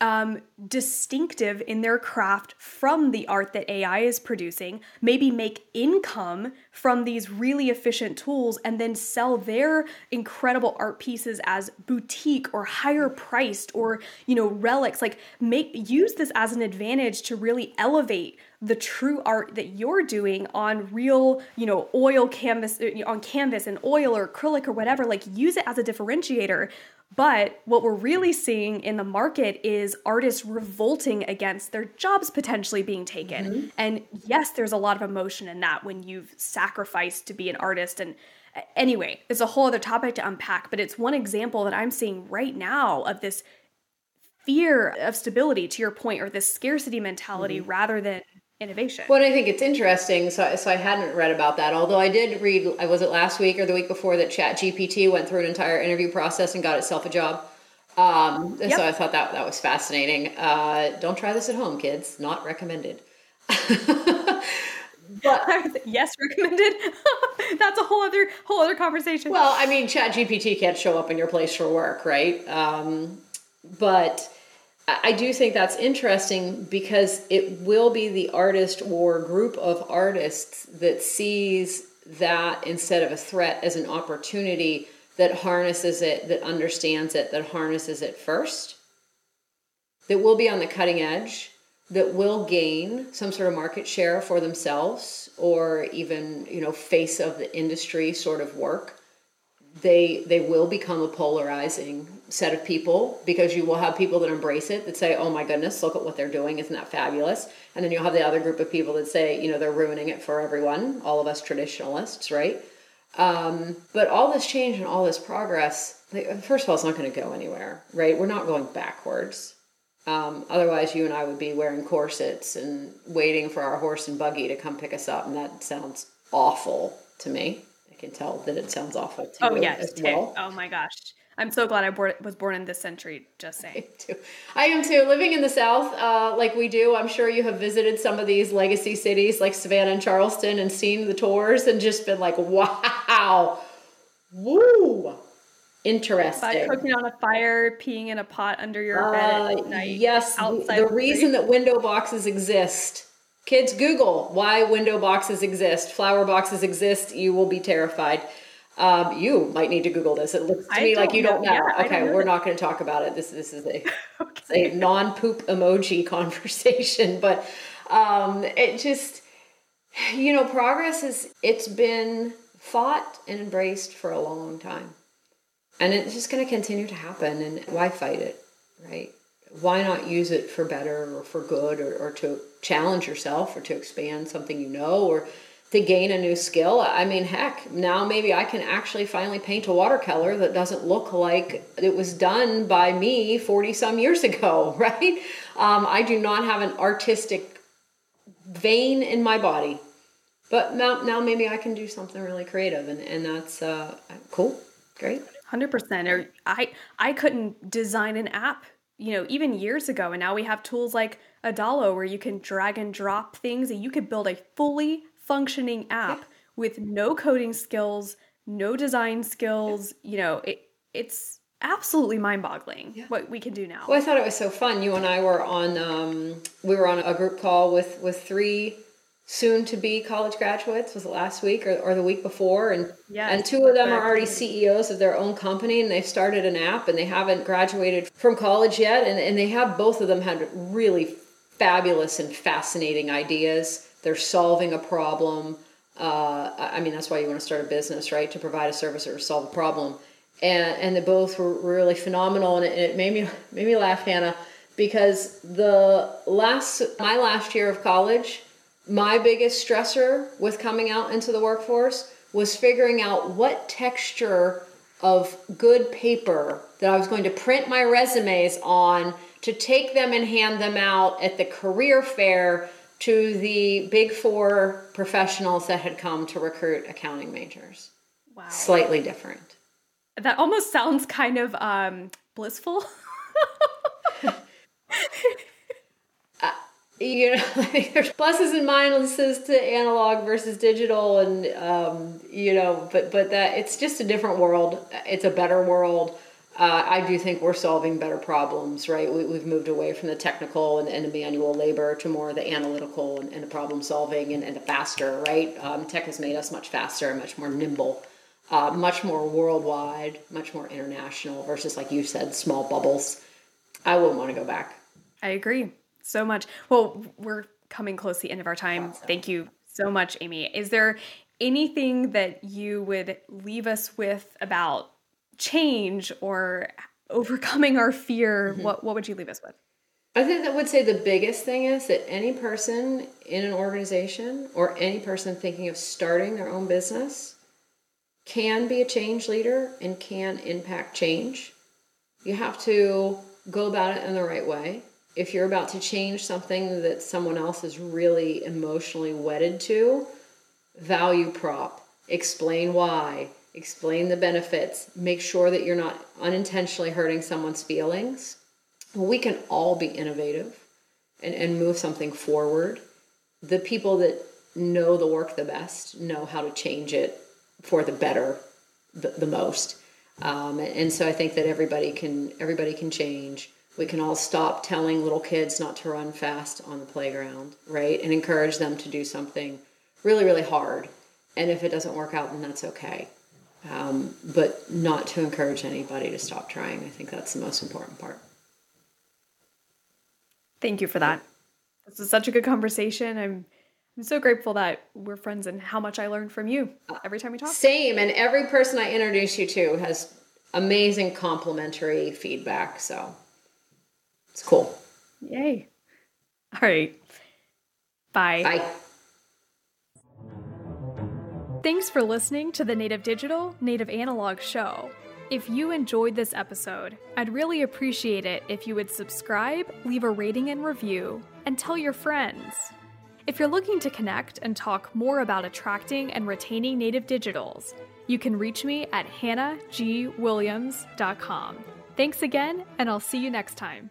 um, distinctive in their craft from the art that AI is producing, maybe make income from these really efficient tools, and then sell their incredible art pieces as boutique or higher priced or you know relics. Like make use this as an advantage to really elevate the true art that you're doing on real, you know, oil canvas on canvas and oil or acrylic or whatever, like use it as a differentiator. But what we're really seeing in the market is artists revolting against their jobs potentially being taken. Mm-hmm. And yes, there's a lot of emotion in that when you've sacrificed to be an artist and anyway, it's a whole other topic to unpack, but it's one example that I'm seeing right now of this fear of stability to your point or this scarcity mentality mm-hmm. rather than innovation. Well, I think it's interesting. So, so I hadn't read about that. Although I did read. I was it last week or the week before that Chat GPT went through an entire interview process and got itself a job. Um, yep. So I thought that that was fascinating. Uh, don't try this at home, kids. Not recommended. but yes, recommended. That's a whole other whole other conversation. Well, I mean, Chat GPT can't show up in your place for work, right? Um, but I do think that's interesting because it will be the artist or group of artists that sees that instead of a threat as an opportunity that harnesses it, that understands it, that harnesses it first, that will be on the cutting edge, that will gain some sort of market share for themselves or even, you know, face of the industry sort of work. They they will become a polarizing set of people because you will have people that embrace it that say oh my goodness look at what they're doing isn't that fabulous? And then you'll have the other group of people that say you know they're ruining it for everyone all of us traditionalists right? Um, but all this change and all this progress like, first of all it's not going to go anywhere right? We're not going backwards. Um, otherwise you and i would be wearing corsets and waiting for our horse and buggy to come pick us up and that sounds awful to me. I can tell that it sounds awful to oh, yes, as well. Oh my gosh. I'm so glad I born, was born in this century, just saying. too. I am too. Living in the South, uh, like we do, I'm sure you have visited some of these legacy cities like Savannah and Charleston and seen the tours and just been like, wow, woo, interesting. By cooking on a fire, peeing in a pot under your bed at uh, night. Yes, the reason that window boxes exist Kids, Google why window boxes exist, flower boxes exist. You will be terrified. Um, you might need to Google this. It looks to I me like you know. don't know. Yeah, okay, we're not going to talk about it. This this is a, okay. a non poop emoji conversation, but um, it just you know progress is it's been fought and embraced for a long time, and it's just going to continue to happen. And why fight it, right? Why not use it for better or for good or, or to challenge yourself or to expand something you know or to gain a new skill. I mean, heck, now maybe I can actually finally paint a watercolor that doesn't look like it was done by me 40 some years ago, right? Um, I do not have an artistic vein in my body. But now, now maybe I can do something really creative, and, and that's uh, cool. Great. 100%. Or I, I couldn't design an app, you know, even years ago, and now we have tools like Adalo where you can drag and drop things and you could build a fully functioning app yeah. with no coding skills, no design skills. Yeah. You know, it it's absolutely mind-boggling yeah. what we can do now. Well, I thought it was so fun. You and I were on um, we were on a group call with with three soon to be college graduates was it last week or, or the week before and yeah, and two of them are already CEOs of their own company and they've started an app and they haven't graduated from college yet and, and they have both of them had really fabulous and fascinating ideas. They're solving a problem. Uh, I mean, that's why you want to start a business, right? To provide a service or solve a problem. And and they both were really phenomenal, and it, it made me made me laugh, Hannah, because the last my last year of college, my biggest stressor with coming out into the workforce was figuring out what texture of good paper that I was going to print my resumes on to take them and hand them out at the career fair to the big four professionals that had come to recruit accounting majors. Wow. Slightly different. That almost sounds kind of um, blissful. uh, you know, there's pluses and minuses to analog versus digital, and um, you know, but but that it's just a different world. It's a better world uh, I do think we're solving better problems, right? We, have moved away from the technical and, and, the manual labor to more the analytical and, and the problem solving and, and, the faster, right? Um, tech has made us much faster, and much more nimble, uh, much more worldwide, much more international versus, like you said, small bubbles. I wouldn't want to go back. I agree so much. Well, we're coming close to the end of our time. Thank you so much, Amy. Is there anything that you would leave us with about change or overcoming our fear, mm-hmm. what what would you leave us with? I think that would say the biggest thing is that any person in an organization or any person thinking of starting their own business can be a change leader and can impact change. You have to go about it in the right way. If you're about to change something that someone else is really emotionally wedded to, value prop, explain why, explain the benefits, make sure that you're not unintentionally hurting someone's feelings. We can all be innovative and, and move something forward. The people that know the work the best know how to change it for the better the, the most. Um, and so I think that everybody can everybody can change. We can all stop telling little kids not to run fast on the playground, right? And encourage them to do something really, really hard. And if it doesn't work out, then that's okay um, but not to encourage anybody to stop trying. I think that's the most important part. Thank you for that. This is such a good conversation. I'm I'm so grateful that we're friends and how much I learned from you every time we talk. Same, and every person I introduce you to has amazing complimentary feedback. So it's cool. Yay. All right. Bye. Bye. Thanks for listening to the Native Digital, Native Analog show. If you enjoyed this episode, I'd really appreciate it if you would subscribe, leave a rating and review, and tell your friends. If you're looking to connect and talk more about attracting and retaining Native Digitals, you can reach me at hannahgwilliams.com. Thanks again, and I'll see you next time.